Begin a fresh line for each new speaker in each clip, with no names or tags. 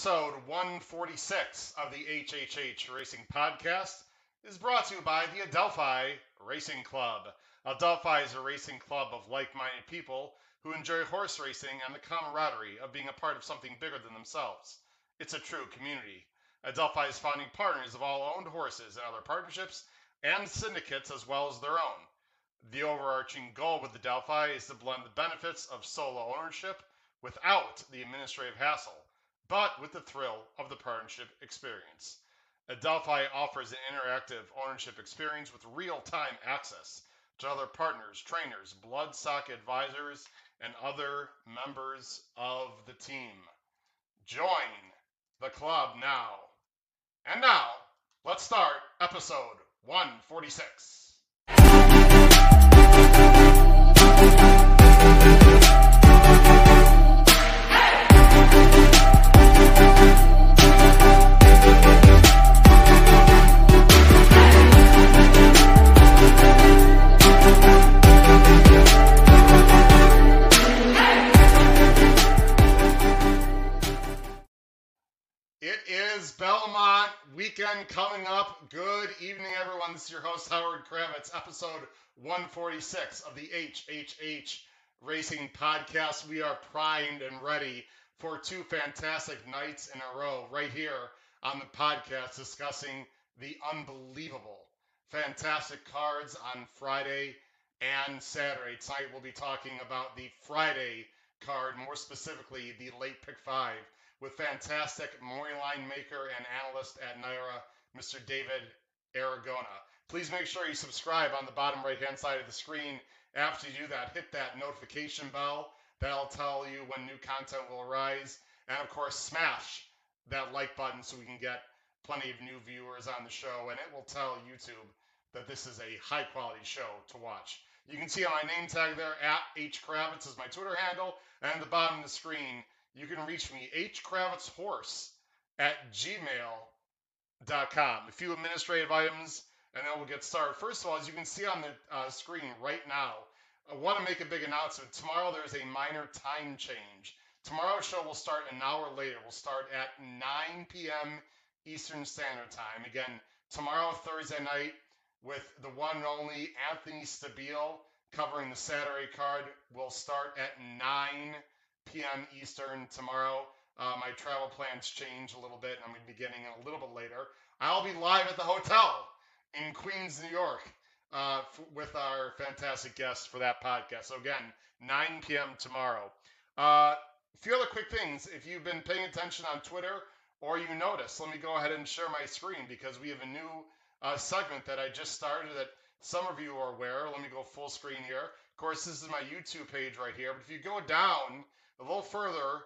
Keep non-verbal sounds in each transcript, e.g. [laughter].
Episode 146 of the HHH Racing Podcast is brought to you by the Adelphi Racing Club. Adelphi is a racing club of like minded people who enjoy horse racing and the camaraderie of being a part of something bigger than themselves. It's a true community. Adelphi is founding partners of all owned horses and other partnerships and syndicates as well as their own. The overarching goal with Adelphi is to blend the benefits of solo ownership without the administrative hassle, but with the thrill of the partnership experience. Adelphi offers an interactive ownership experience with real time access to other partners, trainers, bloodstock advisors, and other members of the team. Join the club now. And now, let's start episode 146. It is Belmont weekend coming up. Good evening, everyone. This is your host, Howard Kravets, episode 146 of the HHH Racing Podcast. We are primed and ready for two fantastic nights in a row right here on the podcast discussing the unbelievable, fantastic cards on Friday and Saturday. Tonight we'll be talking about the Friday card, more specifically the late pick five with fantastic morning line maker and analyst at NYRA, Mr. David Aragona. Please make sure you subscribe on the bottom right hand side of the screen. After you do that, hit that notification bell. That'll tell you when new content will arise. And of course, smash that like button so we can get plenty of new viewers on the show. And it will tell YouTube that this is a high quality show to watch. You can see on my name tag there, at H Kravets is my Twitter handle. And the bottom of the screen, you can reach me, hkravetshorse at gmail.com. A few administrative items, and then we'll get started. First of all, as you can see on the uh, screen right now, I want to make a big announcement. Tomorrow there's a minor time change. Tomorrow's show will start an hour later. We'll start at 9 p.m. Eastern Standard Time. Again, tomorrow, Thursday night, with the one and only Anthony Stabile covering the Saturday card, will start at 9 p.m. Eastern tomorrow. Uh, my travel plans change a little bit. And I'm going to be getting in a little bit later. I'll be live at the hotel in Queens, New York, uh, f- with our fantastic guests for that podcast. So again, 9 p.m. tomorrow. Uh, a few other quick things. If you've been paying attention on Twitter or you notice, let me go ahead and share my screen because we have a new uh, segment that I just started that some of you are aware. Let me go full screen here. Of course, this is my YouTube page right here. But if you go down a little further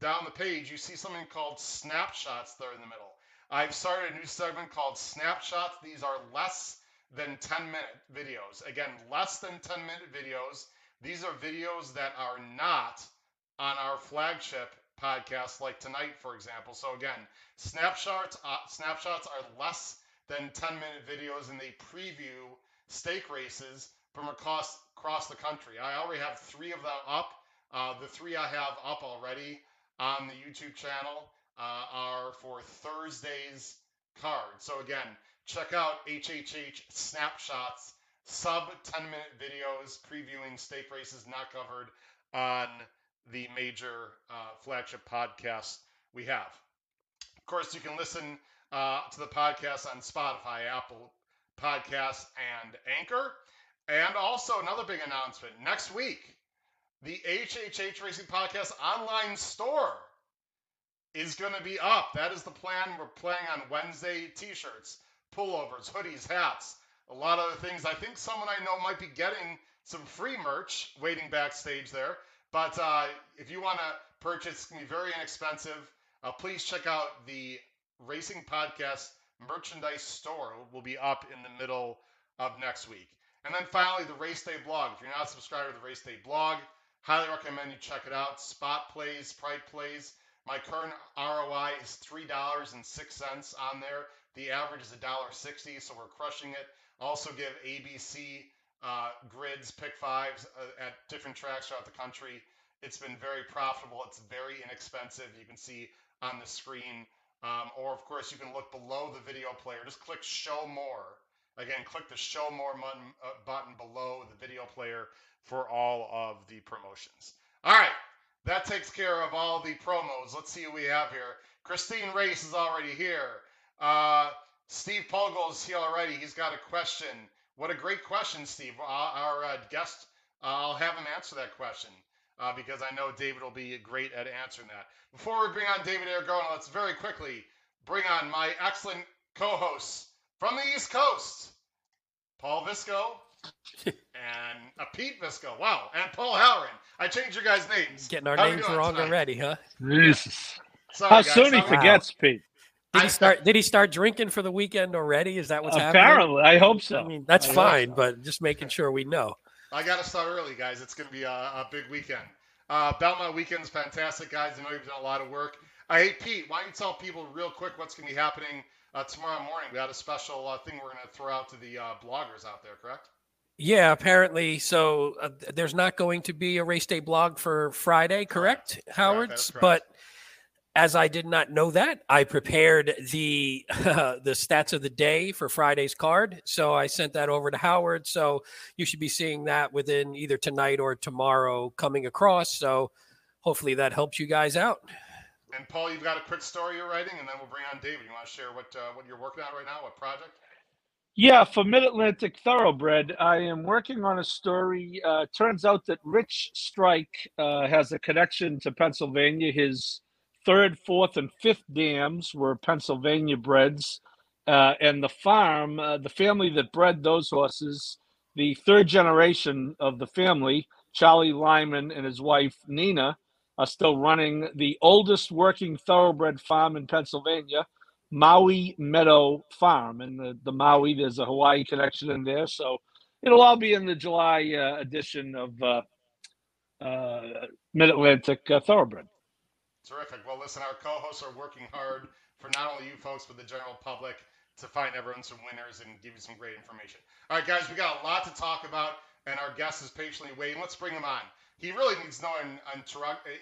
down the page, you see something called snapshots there in the middle. I've started a new segment called snapshots. These are less than 10 minute videos. Again, less than 10 minute videos. These are videos that are not on our flagship podcast, like tonight, for example. So again, snapshots uh, snapshots are less than 10 minute videos, and they preview stake races from across across the country. I already have three of them up. Uh, the three I have up already on the YouTube channel uh, are for Thursday's card. So again, check out HHH snapshots, sub 10 minute videos previewing stake races not covered on the major uh, flagship podcast we have. Of course, you can listen uh, to the podcast on Spotify, Apple Podcasts, and Anchor. And also, another big announcement next week, the HHH Racing Podcast online store is going to be up. That is the plan. We're playing on Wednesday t shirts, pullovers, hoodies, hats, a lot of other things. I think someone I know might be getting some free merch waiting backstage there. But uh, if you want to purchase, it's going to be very inexpensive. Uh, please check out the Racing Podcast merchandise store. It will be up in the middle of next week. And then finally, the Race Day blog. If you're not subscribed to the Race Day blog, highly recommend you check it out. Spot plays, price plays. My current ROI is three dollars and six cents on there. The average is a dollar sixty, so we're crushing it. Also give ABC uh, grids, pick fives uh, at different tracks throughout the country. It's been very profitable. It's very inexpensive. You can see on the screen. Um, or, of course, you can look below the video player. Just click Show More. Again, click the Show More button, uh, button below the video player for all of the promotions. All right, that takes care of all the promos. Let's see who we have here. Christine Race is already here. Uh, Steve Pogel is here already. He's got a question. What a great question, Steve. Our, our uh, guest, uh, I'll have him answer that question uh, because I know David will be great at answering that. Before we bring on David Aragona, let's very quickly bring on my excellent co-hosts from the East Coast, Paul Visco and uh, [laughs] Pete Visco. Wow, and Paul Halloran. I changed your guys' names.
Getting our How names wrong tonight? already, huh?
Jesus. Sorry, How guys, soon he forgets, Pete.
Did he start? Did he start drinking for the weekend already? Is that what's
Apparently,
happening?
Apparently, I hope so. I
mean, that's I fine, but just making sure we know.
I got to start early, guys. It's going to be a, a, big weekend. Uh, Belmont weekend's fantastic, guys. I know you've done a lot of work. Uh, hey, Pete, why don't you tell people real quick what's going to be happening uh, tomorrow morning? We got a special uh, thing we're going to throw out to the uh, bloggers out there, correct?
Yeah, apparently. So uh, there's not going to be a race day blog for Friday, correct, correct. Howard? Correct, but as I did not know that, I prepared the uh, [laughs] the stats of the day for Friday's card. So I sent that over to Howard. So you should be seeing that within either tonight or tomorrow coming across. So hopefully that helps you guys out.
And Paul, you've got a quick story you're writing, and then we'll bring on David. You want to share what uh, what you're working on right now? What project?
Yeah, for Mid Atlantic Thoroughbred, I am working on a story. Uh, turns out that Rich Strike uh, has a connection to Pennsylvania. His third, fourth, and fifth dams were Pennsylvania breds. Uh, and the farm, uh, the family that bred those horses, the third generation of the family, Charlie Lyman and his wife Nina, are still running the oldest working thoroughbred farm in Pennsylvania, Maui Meadow Farm. And the, the Maui, there's a Hawaii connection in there. So it'll all be in the July uh, edition of uh, uh, Mid Atlantic uh, Thoroughbred.
Terrific. Well, listen, our co-hosts are working hard for not only you folks, but the general public to find everyone some winners and give you some great information. All right, guys, we got a lot to talk about, and our guest is patiently waiting. Let's bring him on. He really needs no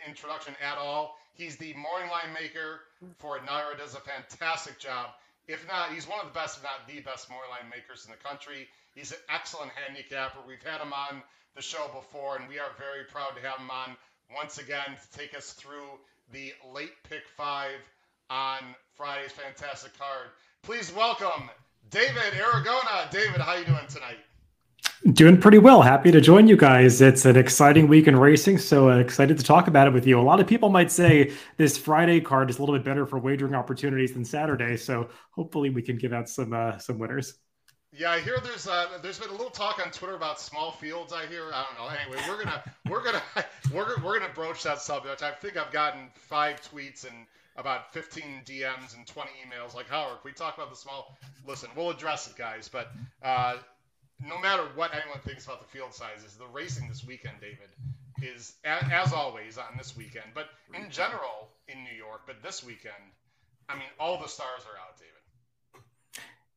introduction at all. He's the morning line maker for NYRA, does a fantastic job. If not, he's one of the best, if not the best morning line makers in the country. He's an excellent handicapper. We've had him on the show before, and we are very proud to have him on once again to take us through the late pick five on Friday's fantastic card. Please welcome David Aragona. David, how are you doing tonight?
Doing pretty well. Happy to join you guys. It's an exciting week in racing, so uh, excited to talk about it with you. A lot of people might say this Friday card is a little bit better for wagering opportunities than Saturday, so hopefully we can give out some uh, some winners.
Yeah, I hear there's uh, there's been a little talk on Twitter about small fields. I hear. I don't know. Anyway, we're gonna we're gonna [laughs] we're we're gonna broach that subject. I think I've gotten five tweets and about 15 DMs and 20 emails. Like Howard, we talk about the small? Listen, we'll address it, guys. But uh, no matter what anyone thinks about the field sizes, the racing this weekend, David, is as always on this weekend. But in general in New York, but this weekend, I mean, all the stars are out, David.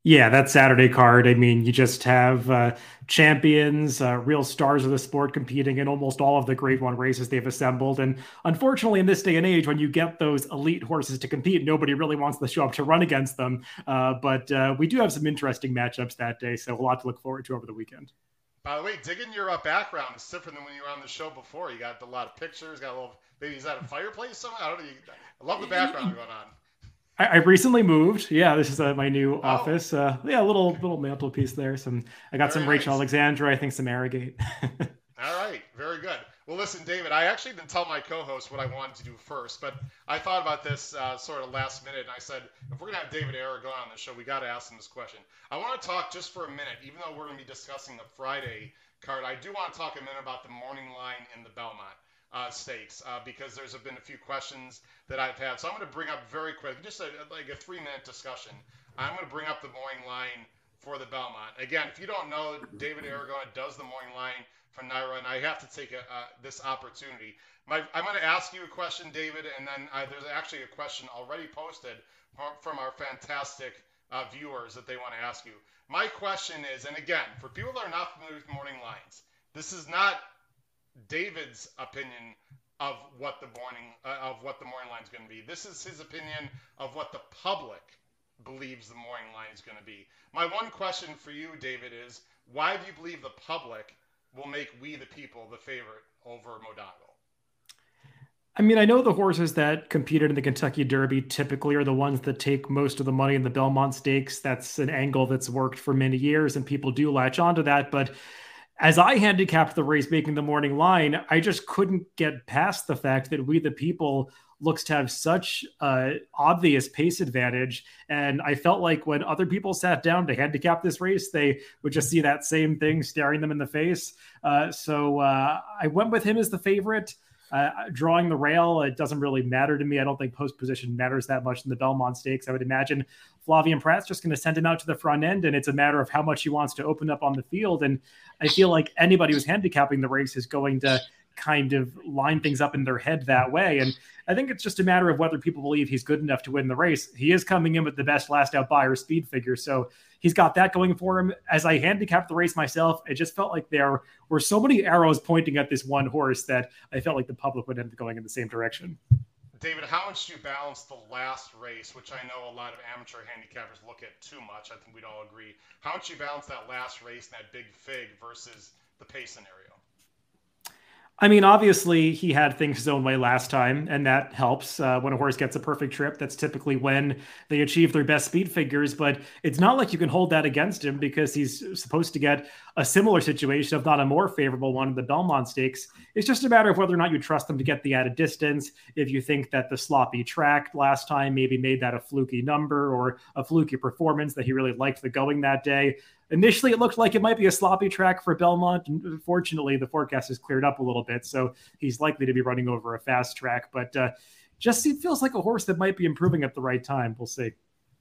Yeah, that Saturday card. I mean, you just have uh, champions, uh, real stars of the sport competing in almost all of the Grade One races they've assembled. And unfortunately, in this day and age, when you get those elite horses to compete, nobody really wants to show up to run against them. Uh, but uh, we do have some interesting matchups that day, so a lot to look forward to over the weekend.
By the way, digging your uh, background is different than when you were on the show before. You got a lot of pictures, got a little maybe is that a fireplace somewhere? I don't know. I love the background going on.
I, I recently moved. Yeah, this is uh, my new oh. office. Uh, yeah, a little little mantelpiece there. Some I got very some Rachel Alexandra. I think some Arrogate. [laughs]
All right, very good. Well, listen, David, I actually didn't tell my co-host what I wanted to do first, but I thought about this uh, sort of last minute, and I said, if we're gonna have David Aragona on the show, we got to ask him this question. I want to talk just for a minute, even though we're gonna be discussing the Friday card. I do want to talk a minute about the morning line in the Belmont uh, stakes uh, because there's been a few questions that I've had. So I'm going to bring up very quick, just a, like a three minute discussion. I'm going to bring up the morning line for the Belmont. Again, if you don't know, David Aragona does the morning line for NYRA, and I have to take a, uh, this opportunity. My, I'm going to ask you a question, David, and then uh, there's actually a question already posted from, from our fantastic uh, viewers that they want to ask you. My question is, and again, for people that are not familiar with morning lines, this is not David's opinion of what the morning uh, of what the morning line is going to be. This is his opinion of what the public believes the morning line is going to be. My one question for you, David, is why do you believe the public will make We the People the favorite over Mo Donegal?
I mean, I know the horses that competed in the Kentucky Derby typically are the ones that take most of the money in the Belmont Stakes. That's an angle that's worked for many years, and people do latch onto that. But as I handicapped the race making the morning line, I just couldn't get past the fact that We the People looks to have such uh, obvious pace advantage. And I felt like when other people sat down to handicap this race, they would just see that same thing staring them in the face. Uh, so uh, I went with him as the favorite. Uh, drawing the rail, it doesn't really matter to me. I don't think post position matters that much in the Belmont Stakes. I would imagine Flavien Prat's just going to send him out to the front end, and it's a matter of how much he wants to open up on the field. And I feel like anybody who's handicapping the race is going to kind of line things up in their head that way. And I think it's just a matter of whether people believe he's good enough to win the race. He is coming in with the best last out Beyer speed figure. So he's got that going for him. As I handicapped the race myself, it just felt like there were so many arrows pointing at this one horse that I felt like the public would end up going in the same direction.
David, how much do you balance the last race, which I know a lot of amateur handicappers look at too much? I think we'd all agree. How much do you balance that last race and that big fig versus the pace scenario?
I mean, obviously, he had things his own way last time, and that helps. Uh, when a horse gets a perfect trip, that's typically when they achieve their best speed figures. But it's not like you can hold that against him because he's supposed to get a similar situation, if not a more favorable one, in the Belmont Stakes. It's just a matter of whether or not you trust him to get the added distance. If you think that the sloppy track last time maybe made that a fluky number or a fluky performance, that he really liked the going that day. Initially, it looked like it might be a sloppy track for Belmont. Fortunately, the forecast has cleared up a little bit, so he's likely to be running over a fast track. But uh, just feels like a horse that might be improving at the right time. We'll see.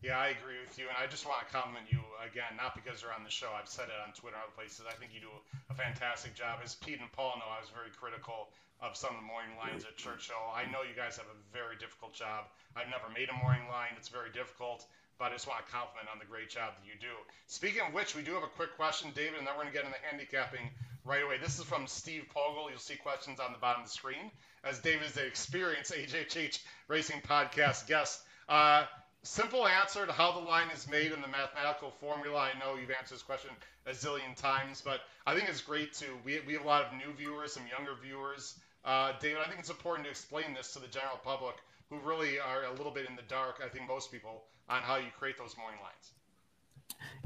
Yeah, I agree with you, and I just want to compliment you again, not because you're on the show. I've said it on Twitter other places. I think you do a fantastic job. As Pete and Paul know, I was very critical of some of the morning lines at Churchill. I know you guys have a very difficult job. I've never made a morning line. It's very difficult but I just want to compliment on the great job that you do. Speaking of which, we do have a quick question, David, and then we're going to get into handicapping right away. This is from Steve Pogel. You'll see questions on the bottom of the screen. As David is an experienced HHH Racing Podcast guest. Uh, simple answer to how the line is made in the mathematical formula. I know you've answered this question a zillion times, but I think it's great to. We, we have a lot of new viewers, some younger viewers. Uh, David, I think it's important to explain this to the general public who really are a little bit in the dark. I think most people on how you create those morning lines.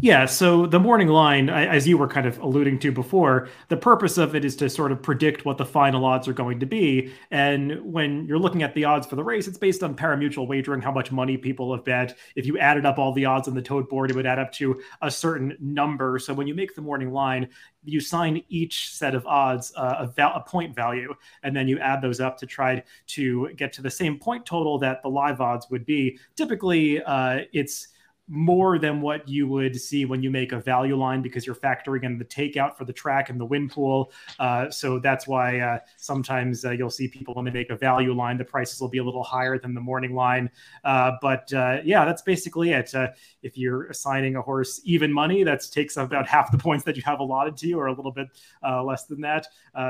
Yeah, so the morning line, as you were kind of alluding to before, the purpose of it is to sort of predict what the final odds are going to be. And when you're looking at the odds for the race, it's based on parimutuel wagering, how much money people have bet. If you added up all the odds on the tote board, it would add up to a certain number. So when you make the morning line, you sign each set of odds uh, a, val- a point value, and then you add those up to try to get to the same point total that the live odds would be. Typically, uh, it's more than what you would see when you make a value line because you're factoring in the takeout for the track and the win pool. Uh, so that's why uh, sometimes uh, you'll see people when they make a value line, the prices will be a little higher than the morning line. Uh, but uh, yeah, that's basically it. Uh, if you're assigning a horse even money, that takes about half the points that you have allotted to you, or a little bit less than that.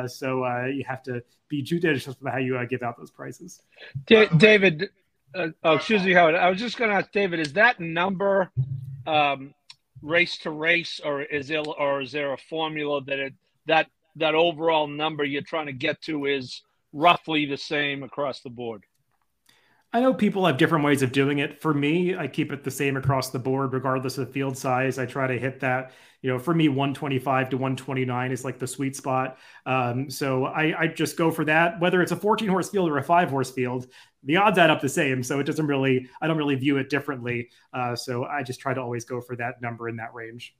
so you have to be judicious with how you give out those prices.
David, uh, oh, excuse me, Howard. I was just going to ask David: Is that number um, race to race, or is it, or is there a formula that it that that overall number you're trying to get to is roughly the same across the board?
I know people have different ways of doing it. For me, I keep it the same across the board, regardless of field size. I try to hit that. You know, for me, 125 to 129 is like the sweet spot. Um, so I, I just go for that. Whether it's a 14 horse field or a five horse field, the odds add up the same. So it doesn't really, I don't really view it differently. Uh, so I just try to always go for that number in that range.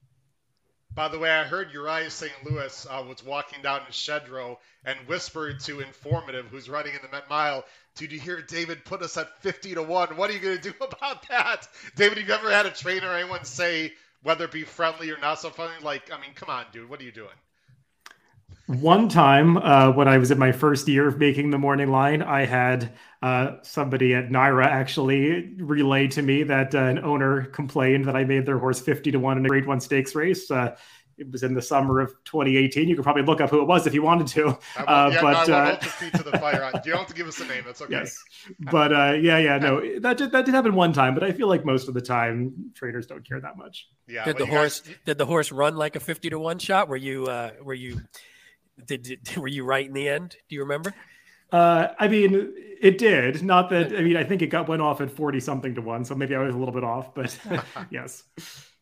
By the way, I heard Uriah St. Lewis uh, was walking down to Shedrow and whispered to Informative, who's running in the Met Mile, did you hear David put us at 50 to 1? What are you going to do [laughs] about that? David, have you ever had a trainer or anyone say, whether it be friendly or not so friendly? Like, I mean, come on, dude, what are you doing?
One time, uh, when I was in my first year of making the morning line, I had uh, somebody at NYRA actually relay to me that uh, an owner complained that I made their horse 50 to 1 in a grade one stakes race. Uh, it was in the summer of 2018. You could probably look up who it was if you wanted to.
Uh, yeah, but no, uh, feet to the fire. You don't have to give us a name. That's okay.
Yes, but uh, yeah, yeah, no, that did, that did happen one time, but I feel like most of the time trainers don't care that much.
Yeah. Did the horse guys... did the horse run like a 50 to one shot? Were you uh, were you did, did [laughs] were you right in the end? Do you remember?
Uh, I mean, it did. Not that. I mean, I think it got went off at forty something to one, so maybe I was a little bit off, but [laughs] [laughs] yes.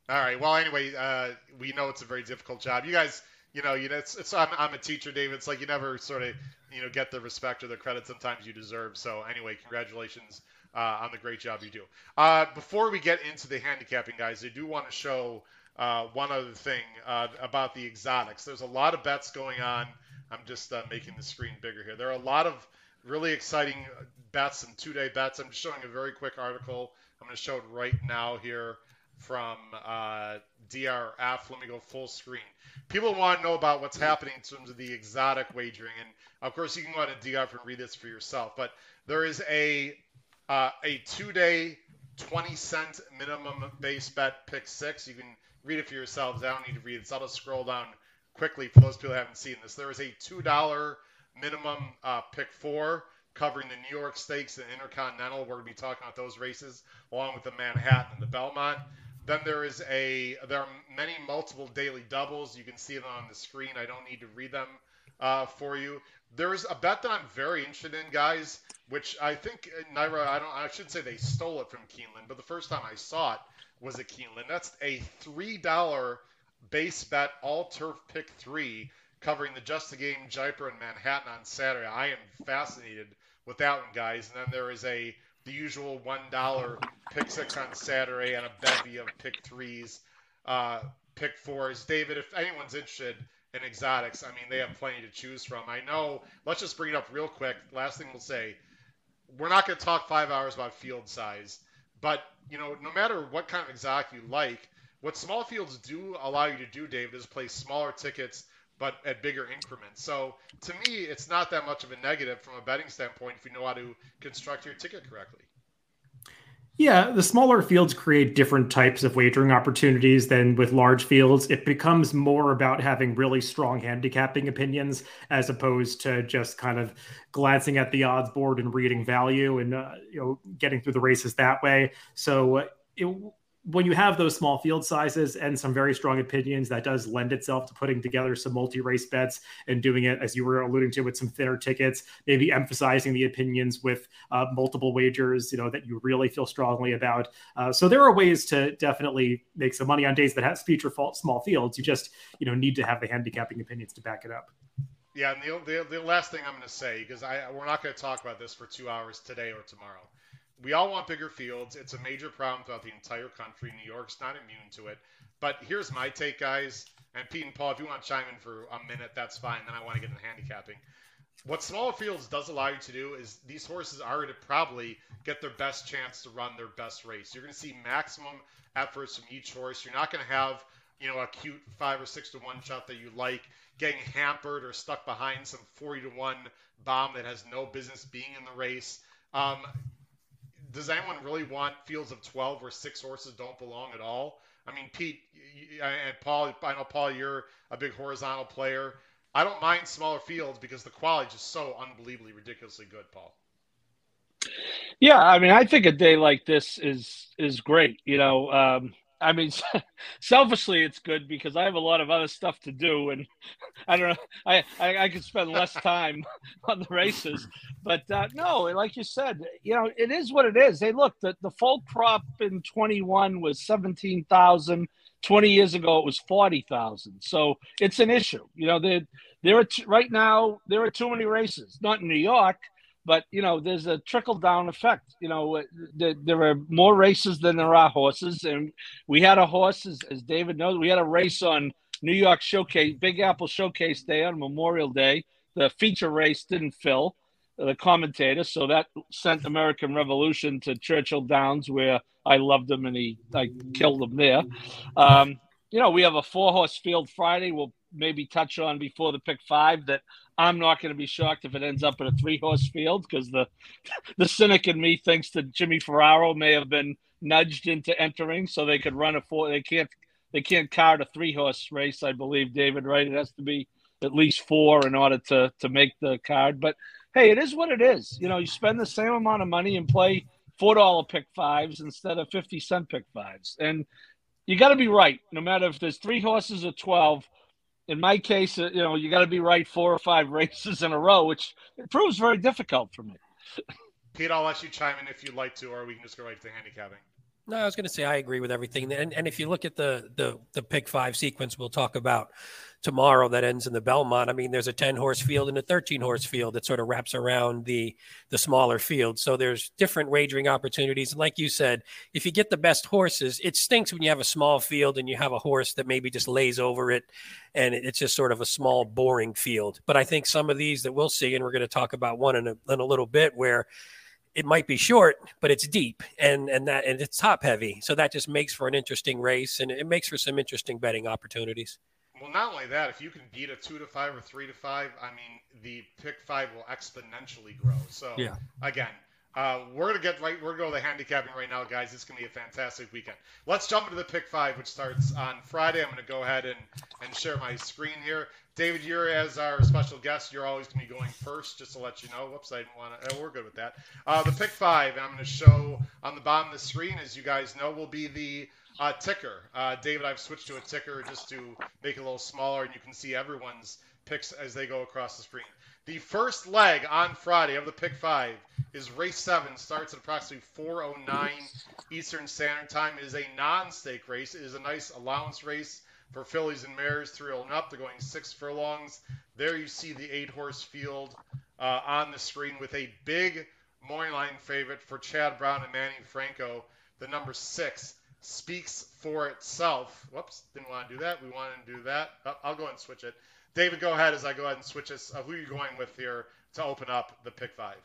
All right. Well, anyway, uh, we know it's a very difficult job. You guys, you know, you know, it's, it's I'm, I'm a teacher, David. It's like you never sort of, you know, get the respect or the credit sometimes you deserve. So anyway, congratulations uh, on the great job you do. Uh, before we get into the handicapping, guys, I do want to show uh, one other thing uh, about the exotics. There's a lot of bets going on. I'm just uh, making the screen bigger here. There are a lot of really exciting bets and two-day bets. I'm just showing a very quick article. I'm going to show it right now here from uh, DRF. Let me go full screen. People want to know about what's happening in terms of the exotic wagering, and of course you can go on to DRF and read this for yourself. But there is a uh, a two-day 20 cent minimum base bet pick six. You can read it for yourselves. I don't need to read it. So I'll just scroll down quickly for those people who haven't seen this. There is a two dollar minimum uh, pick four covering the New York Stakes and Intercontinental. We're going to be talking about those races along with the Manhattan and the Belmont. Then there is a there are many multiple daily doubles. You can see them on the screen. I don't need to read them uh, for you. There is a bet that I'm very interested in, guys, which I think uh, NYRA. I don't. I should say they stole it from Keeneland, but the first time I saw it was at Keeneland. That's a three dollar base bet all turf pick three covering the Just the Game Jaipur in Manhattan on Saturday. I am fascinated with that one, guys. And then there is a the usual one dollar pick six on Saturday and a bevy of pick threes, uh, pick fours. David, if anyone's interested in exotics, I mean they have plenty to choose from. I know. Let's just bring it up real quick. Last thing we'll say, we're not going to talk five hours about field size, but you know, no matter what kind of exotic you like, what small fields do allow you to do, David, is play smaller tickets but at bigger increments. So to me, it's not that much of a negative from a betting standpoint if you know how to construct your ticket correctly.
Yeah, the smaller fields create different types of wagering opportunities than with large fields. It becomes more about having really strong handicapping opinions as opposed to just kind of glancing at the odds board and reading value and uh, you know getting through the races that way. So it, when you have those small field sizes and some very strong opinions, that does lend itself to putting together some multi race bets and doing it, as you were alluding to, with some thinner tickets, maybe emphasizing the opinions with uh, multiple wagers, you know, that you really feel strongly about. Uh, so there are ways to definitely make some money on days that have feature fault small fields. You just, you know, need to have the handicapping opinions to back it up.
Yeah, and the, the, the last thing I'm going to say, because I we're not going to talk about this for two hours today or tomorrow we all want bigger fields. It's a major problem throughout the entire country. New York's not immune to it. But here's my take, guys. And Pete and Paul, if you want to chime in for a minute, that's fine. Then I want to get into handicapping. What smaller fields does allow you to do is these horses are to probably get their best chance to run their best race. You're going to see maximum efforts from each horse. You're not going to have, you know, a cute five or six to one shot that you like getting hampered or stuck behind some 40 to one bomb that has no business being in the race. Um, does anyone really want fields of 12 where six horses don't belong at all? I mean, Pete and Paul, I know, Paul, you're a big horizontal player. I don't mind smaller fields because the quality is just so unbelievably ridiculously good, Paul.
Yeah, I mean, I think a day like this is is great. You know, um, I mean, [laughs] selfishly, it's good because I have a lot of other stuff to do, and [laughs] I don't know. I I, I could spend less [laughs] time on the races, but uh, no, like you said, you know, it is what it is. Hey, look, the the full crop in twenty one was seventeen thousand. Twenty years ago, it was forty thousand. So it's an issue. You know, there there are t- right now there are too many races. Not in New York but you know there's a trickle down effect. You know uh, there, there are more races than there are horses and we had a horse as, as david knows we had a race on new york showcase big apple showcase day on memorial day. The feature race didn't fill uh, the commentator so that sent american revolution to churchill downs where i loved him and he i killed him there. Um, you know we have a four horse field friday we'll maybe touch on before the pick five that I'm not going to be shocked if it ends up in a three horse field because the the cynic in me thinks that Jimmy Ferraro may have been nudged into entering so they could run a four. They can't they can't card a three horse race, I believe, David. Right? It has to be at least four in order to to make the card. But hey, it is what it is. You know, you spend the same amount of money and play four dollar pick fives instead of fifty cent pick fives, and you got to be right. No matter if there's three horses or twelve. In my case, uh, you know, you got to be right four or five [laughs] races in a row, which it proves very difficult for me.
Pete, I'll let you chime in if you'd like to, or we can just go right to handicapping.
No, I was going to say I agree with everything, and and if you look at the the the pick five sequence, we'll talk about tomorrow that ends in the Belmont. I mean, there's a ten horse field and a thirteen horse field that sort of wraps around the the smaller field. So there's different wagering opportunities. And like you said, if you get the best horses, it stinks when you have a small field and you have a horse that maybe just lays over it, and it's just sort of a small, boring field. But I think some of these that we'll see, and we're going to talk about one in a, in a little bit, where it might be short, but it's deep and and that and it's top heavy. So that just makes for an interesting race and it makes for some interesting betting opportunities.
Well, not only that, if you can beat a two to five or three to five, I mean, the pick five will exponentially grow. So yeah. again, uh, we're gonna get right. We're gonna go to the handicapping right now, guys. It's gonna be a fantastic weekend. Let's jump into the pick five, which starts on Friday. I'm gonna go ahead and and share my screen here. David, you're as our special guest. You're always going to be going first, just to let you know. Whoops, I didn't want to. Oh, we're good with that. Uh, the pick five, and I'm going to show on the bottom of the screen, as you guys know, will be the uh, ticker. Uh, David, I've switched to a ticker just to make it a little smaller, and you can see everyone's picks as they go across the screen. The first leg on Friday of the pick five is race seven. Starts at approximately 4:09 Eastern Standard Time. It is a non-stake race. It is a nice allowance race for fillies and mares, three and up. They're going six furlongs. There you see the eight horse field uh, on the screen with a big morning line favorite for Chad Brown and Manny Franco. The number six speaks for itself. Whoops, didn't want to do that. We wanted to do that. Oh, I'll go ahead and switch it. David, go ahead as I go ahead and switch this. Uh, who are you going with here to open up the pick five?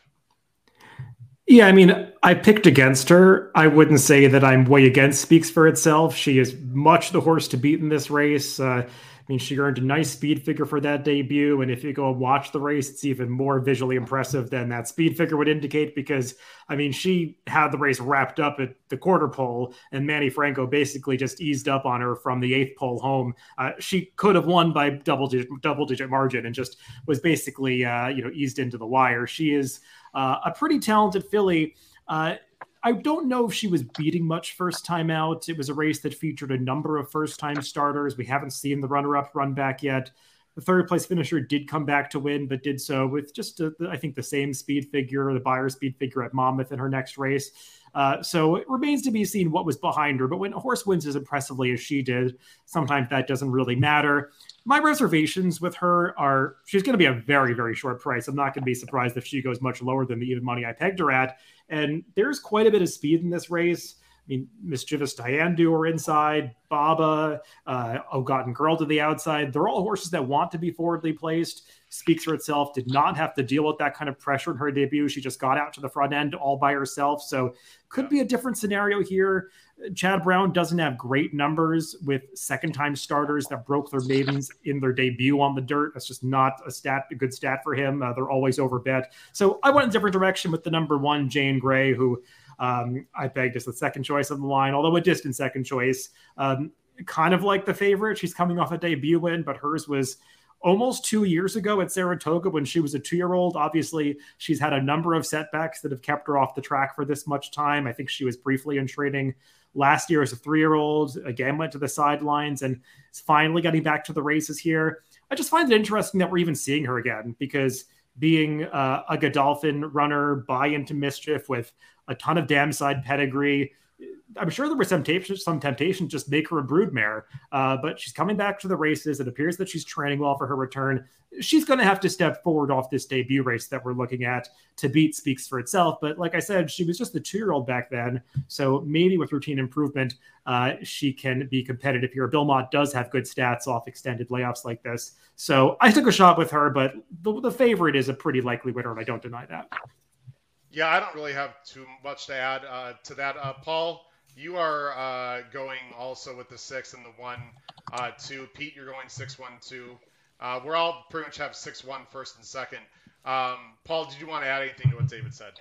Yeah, I mean, I picked against her. I wouldn't say that I'm way against Speaks for Itself. She is much the horse to beat in this race. Uh, I mean, she earned a nice speed figure for that debut. And if you go and watch the race, it's even more visually impressive than that speed figure would indicate because, I mean, she had the race wrapped up at the quarter pole, and Manny Franco basically just eased up on her from the eighth pole home. Uh, she could have won by double digit, double digit margin and just was basically, uh, you know, eased into the wire. She is uh, a pretty talented filly. Uh, I don't know if she was beating much first time out. It was a race that featured a number of first time starters. We haven't seen the runner up run back yet. The third place finisher did come back to win, but did so with just, a, I think, the same speed figure, the Beyer speed figure at Monmouth in her next race. Uh, so it remains to be seen what was behind her. But when a horse wins as impressively as she did, sometimes that doesn't really matter. My reservations with her are she's going to be a very, very short price. I'm not going to be surprised if she goes much lower than the even money I pegged her at. And there's quite a bit of speed in this race. I mean, Mischievous Diane are inside, Baba, uh, Ogotten Girl to the outside. They're all horses that want to be forwardly placed. Speaks for itself. Did not have to deal with that kind of pressure in her debut. She just got out to the front end all by herself. So could be a different scenario here. Chad Brown doesn't have great numbers with second time starters that broke their maidens in their debut on the dirt. That's just not a stat, a good stat for him. Uh, they're always over bet. So I went a different direction with the number one, Jane Grey, who um, I pegged as the second choice on the line, although a distant second choice. Um, kind of like the favorite. She's coming off a debut win, but hers was almost two years ago at Saratoga when she was a two year old. Obviously, she's had a number of setbacks that have kept her off the track for this much time. I think she was briefly in training last year as a three year old, again, went to the sidelines and is finally getting back to the races here. I just find it interesting that we're even seeing her again because being uh, a Godolphin runner, by Into Mischief with a ton of dam side pedigree. I'm sure there was some temptation, some just make her a broodmare, uh, but she's coming back to the races. It appears that she's training well for her return. She's going to have to step forward off this debut race that we're looking at to beat speaks for itself. But like I said, she was just the two year old back then, so maybe with routine improvement, uh, she can be competitive here. Bill Mott does have good stats off extended layoffs like this, so I took a shot with her. But the, the favorite is a pretty likely winner, and I don't deny that.
Yeah, I don't really have too much to add uh, to that. Uh, Paul, you are uh, going also with the six and the one, uh, two. Pete, you're going six, one, two. Uh, we're all pretty much have six, one, first and second. Um, Paul, did you want to add anything to what David said?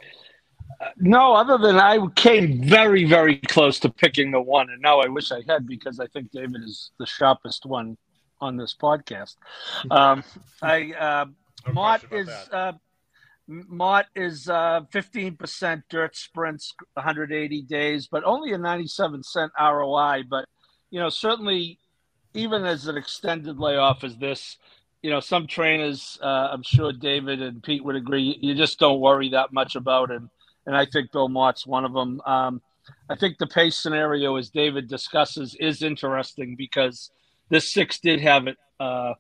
no, other than I came very, very close to picking the one, and now I wish I had because I think David is the sharpest one on this podcast. Um, [laughs] I uh, no Mott is uh, Mott is uh, fifteen percent dirt sprints, 180 days, but only a 97 cent ROI. But you know, certainly, even as an extended layoff as this, you know, some trainers, uh, I'm sure David and Pete would agree, you just don't worry that much about, and and I think Bill Mott's one of them. Um, I think the pace scenario, as David discusses, is interesting because this six did have it uh,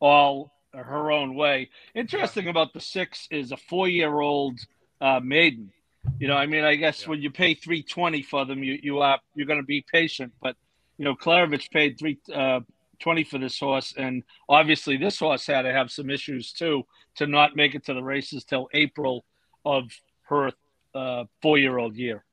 all her own way. Interesting about the six is a four-year-old uh, maiden. You know, I mean, I guess yeah. when you pay three twenty for them, you you are you're going to be patient. But you know, Klaravich paid three uh, twenty for this horse, and obviously this horse had to have some issues too to not make it to the races till April of her uh, four-year-old year.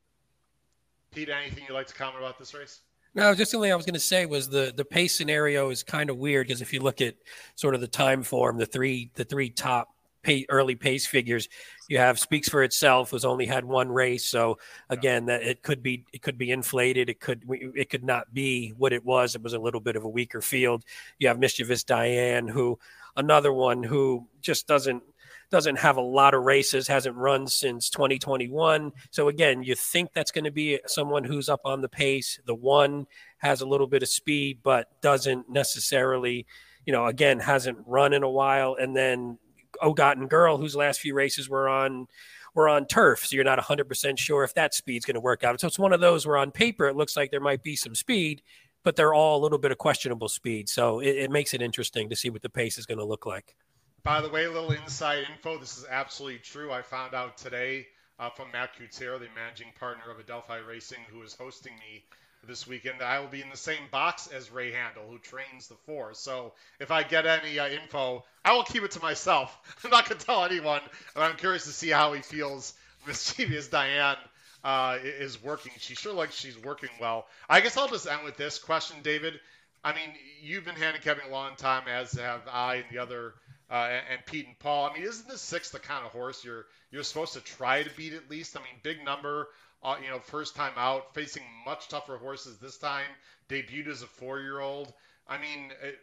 Pete, anything you'd like to comment about this race?
No, just the only I was going to say was the the pace scenario is kind of weird because if you look at sort of the time form, the three the three top pay, early pace figures, you have speaks for itself was only had one race, so again that it could be it could be inflated, it could it could not be what it was. It was a little bit of a weaker field. You have mischievous Diane, who another one who just doesn't doesn't have a lot of races, hasn't run since 2021. So again, you think that's going to be someone who's up on the pace. The one has a little bit of speed, but doesn't necessarily, you know, again, hasn't run in a while. And then Ogotten Girl, whose last few races were on were on turf, so you're not 100% sure if that speed's going to work out. So it's one of those where on paper it looks like there might be some speed, but they're all a little bit of questionable speed. So it, it makes it interesting to see what the pace is going to look like.
By the way, a little inside info. This is absolutely true. I found out today uh, from Matt Cutero, the managing partner of Adelphi Racing, who is hosting me this weekend. I will be in the same box as Ray Handal, who trains the four. So if I get any uh, info, I will keep it to myself. [laughs] I'm not going to tell anyone. but I'm curious to see how he feels. [laughs] Mischievous Diane uh, is working. She sure looks she's working well. I guess I'll just end with this question, David. I mean, you've been handicapping a long time, as have I and the other uh, and, Pete and Paul. I mean, isn't this six the kind of horse you're you're supposed to try to beat at least? I mean, big number, uh, you know, first time out, facing much tougher horses this time. Debuted as a four year old. I mean, it,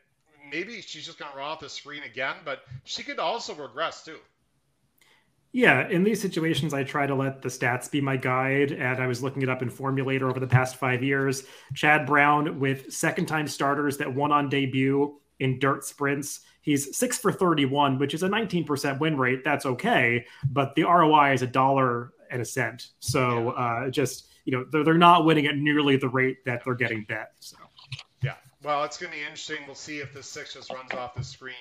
maybe she's just going to run off the screen again, but she could also regress too.
Yeah, in these situations, I try to let the stats be my guide. And I was looking it up in Formulator over the past five years. Chad Brown with second time starters that won on debut in dirt sprints He's six for 31, which is a 19% win rate. That's okay. But the ROI is a dollar and a cent. So uh, just, you know, they're, they're not winning at nearly the rate that they're getting bet. So,
yeah. Well, it's going to be interesting. We'll see if the six just runs off the screen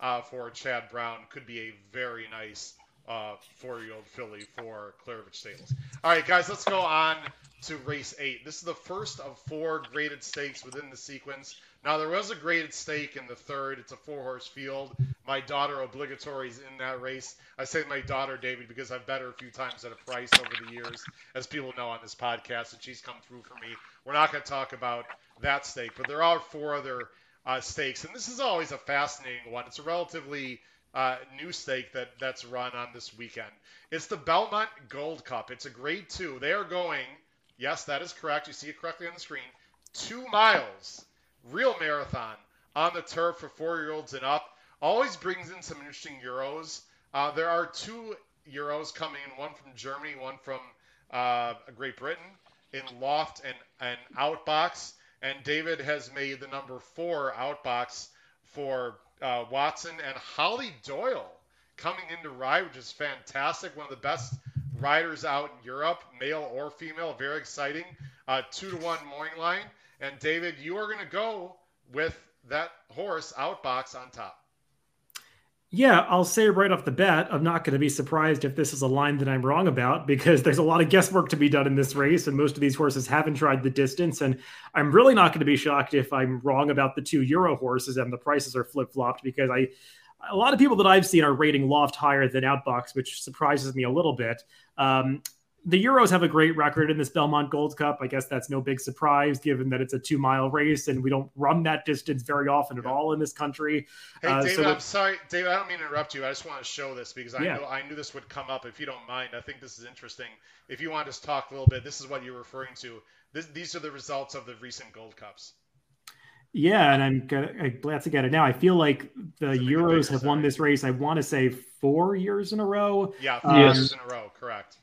uh, for Chad Brown. Could be a very nice uh, four-year-old filly for Klaravich Stables. All right, guys, let's go on to race eight. This is the first of four graded stakes within the sequence. Now there was a graded stake in the third. It's a four horse field. My daughter obligatory is in that race. I say my daughter David because I've bet her a few times at a price over the years, as people know on this podcast, and she's come through for me. We're not going to talk about that stake, but there are four other uh, stakes, and this is always a fascinating one. It's a relatively uh, new stake that that's run on this weekend. It's the Belmont Gold Cup. It's a grade two. They are going. Yes, that is correct. You see it correctly on the screen. Two miles real marathon on the turf for four-year-olds and up. Always brings in some interesting Euros. Uh, there are two Euros coming in, one from Germany, one from uh, Great Britain, in Loft and, and Outbox. And David has made the number four Outbox for uh, Watson and Holly Doyle coming into ride, which is fantastic. One of the best riders out in Europe, male or female. Very exciting. Uh, two to one morning line. And David, you are going to go with that horse Outbox on top.
Yeah, I'll say right off the bat, I'm not going to be surprised if this is a line that I'm wrong about because [laughs] there's a lot of guesswork to be done in this race, and most of these horses haven't tried the distance. And I'm really not going to be shocked if I'm wrong about the two Euro horses and the prices are flip flopped because I, a lot of people that I've seen are rating Loft higher than Outbox, which surprises me a little bit. Um, the Euros have a great record in this Belmont Gold Cup. I guess that's no big surprise given that it's a two mile race and we don't run that distance very often at all in this country.
Hey, uh, David, so I'm sorry. David, I don't mean to interrupt you. I just want to show this because I, yeah. know, I knew this would come up. If you don't mind, I think this is interesting. If you want to just talk a little bit, this is what you're referring to. This, these are the results of the recent Gold Cups.
Yeah, and I'm, I'm glad to get it now. I feel like the Euros have won this race. I want to say four years in a row.
Yeah, four um, years in a row. Correct.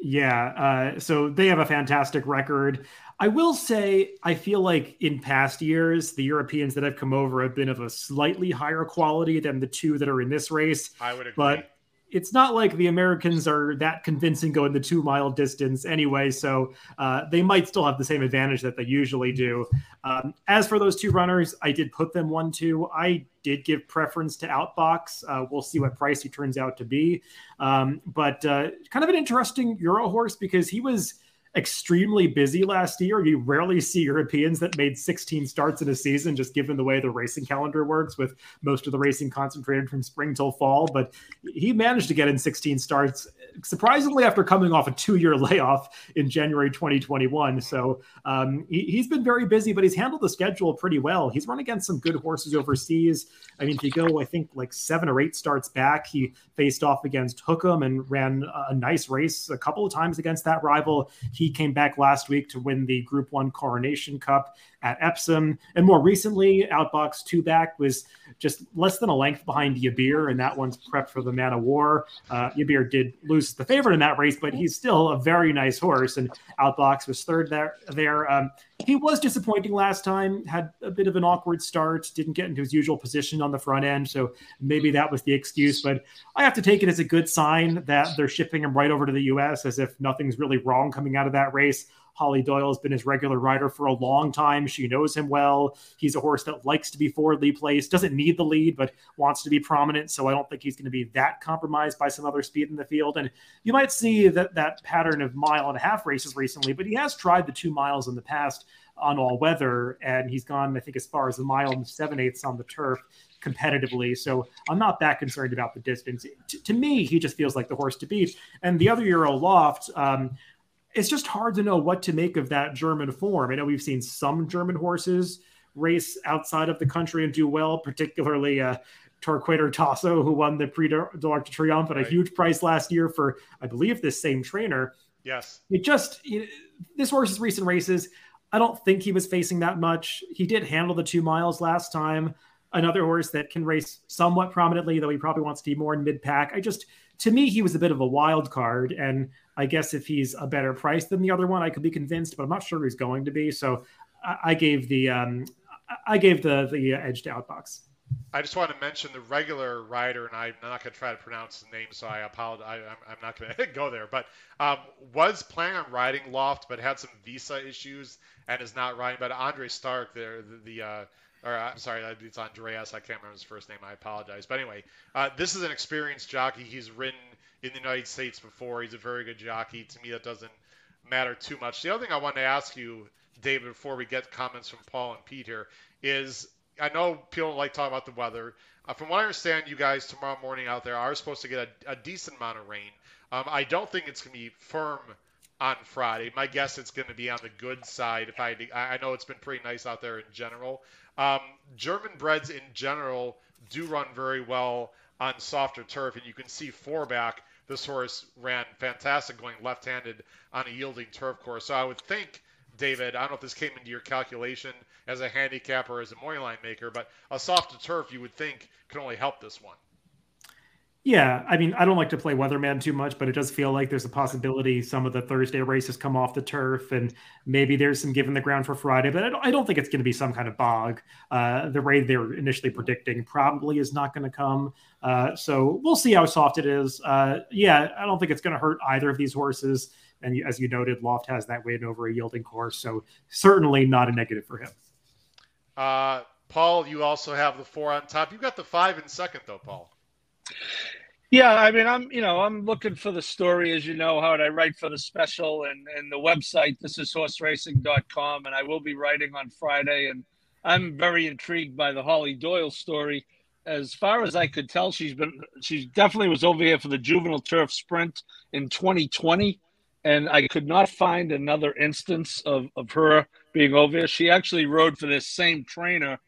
Yeah, uh, so they have a fantastic record. I will say, I feel like in past years, the Europeans that have come over have been of a slightly higher quality than the two that are in this race.
I would agree.
But it's not like the Americans are that convincing going the two mile distance anyway, so uh, they might still have the same advantage that they usually do. Um, as for those two runners, I did put them one two. I did give preference to Outbox. Uh, we'll see what price he turns out to be, um, but uh, kind of an interesting Euro horse because he was extremely busy last year. You rarely see Europeans that made 16 starts in a season, just given the way the racing calendar works, with most of the racing concentrated from spring till fall. But he managed to get in 16 starts, surprisingly, after coming off a two year [laughs] layoff in January 2021. So um, he, has been very busy, but he's handled the schedule pretty well. He's run against some good horses overseas. I mean, if you go, I think like seven or eight starts back, he faced off against Hukum and ran a nice race a couple of times against that rival. He he came back last week to win the Group One Coronation Cup at Epsom. And more recently, Outbox Two Back was just less than a length behind Yibir, and that one's prepped for the Man o' War. Uh, Yibir did lose the favorite in that race, but he's still a very nice horse, and Outbox was third there. There, um, he was disappointing last time. Had a bit of an awkward start, didn't get into his usual position on the front end, so maybe that was the excuse. But I have to take it as a good sign that they're shipping him right over to the U.S. as if nothing's really wrong coming out of that race. Hollie Doyle has been his regular rider for a long time. She knows him well. He's a horse that likes to be forwardly placed, doesn't need the lead, but wants to be prominent. So I don't think he's going to be that compromised by some other speed in the field. And you might see that that pattern of mile and a half races recently, but he has tried the two miles in the past on all weather, and he's gone, I think, as far as a mile and seven eighths on the turf competitively. So I'm not that concerned about the distance. T- to me, he just feels like the horse to beat. And the other Euro Loft, um, it's just hard to know what to make of that German form. I know we've seen some German horses race outside of the country and do well, particularly uh, Torquator Tasso, who won the Prix de l'Arc de Triomphe at right. a huge price last year for, I believe, this same trainer.
Yes.
It just, you know, this horse's recent races, I don't think he was facing that much. He did handle the two miles last time. Another horse that can race somewhat prominently, though he probably wants to be more in mid pack. I just, to me, he was a bit of a wild card. And I guess if he's a better price than the other one, I could be convinced, but I'm not sure he's going to be. So I, I gave the um, I gave the the edge to Outbox.
I just want to mention the regular rider, and I'm not going to try to pronounce the name, so I apologize. I, am I'm not going [laughs] to go there, but um, was planning on riding Loft, but had some visa issues and is not riding. But Andre Stark, there, the, the uh, or I'm sorry, it's Andreas. I can't remember his first name. I apologize. But anyway, uh, this is an experienced jockey. He's ridden in the United States before. He's a very good jockey. To me, that doesn't matter too much. The other thing I wanted to ask you, David, before we get comments from Paul and Pete here, is I know people don't like talking about the weather. Uh, from what I understand, you guys tomorrow morning out there are supposed to get a, a decent amount of rain. Um, I don't think it's going to be firm on Friday. My guess it's going to be on the good side. If I I know it's been pretty nice out there in general. Um, German breds in general do run very well on softer turf, and you can see fourback this horse ran fantastic going left-handed on a yielding turf course. So I would think, David, I don't know if this came into your calculation as a handicap or as a money line maker, but a softer turf you would think could only help this one.
Yeah, I mean, I don't like to play weatherman too much, but it does feel like there's a possibility some of the Thursday races come off the turf, and maybe there's some given the ground for Friday. But I don't, I don't think it's going to be some kind of bog. Uh, the rain they're initially predicting probably is not going to come. Uh, so we'll see how soft it is. Uh, yeah, I don't think it's going to hurt either of these horses. And as you noted, Loft has that win over a yielding course, so certainly not a negative for him.
Uh, Paul, you also have the four on top. You've got the five in second, though, Paul.
Yeah, I mean, I'm you know I'm looking for the story, as you know, how I write for the special and and the website. This is horseracing.com, and I will be writing on Friday. And I'm very intrigued by the Hollie Doyle story. As far as I could tell, she's been she definitely was over here for the juvenile turf sprint in 2020, and I could not find another instance of, of her being over here. She actually rode for this same trainer,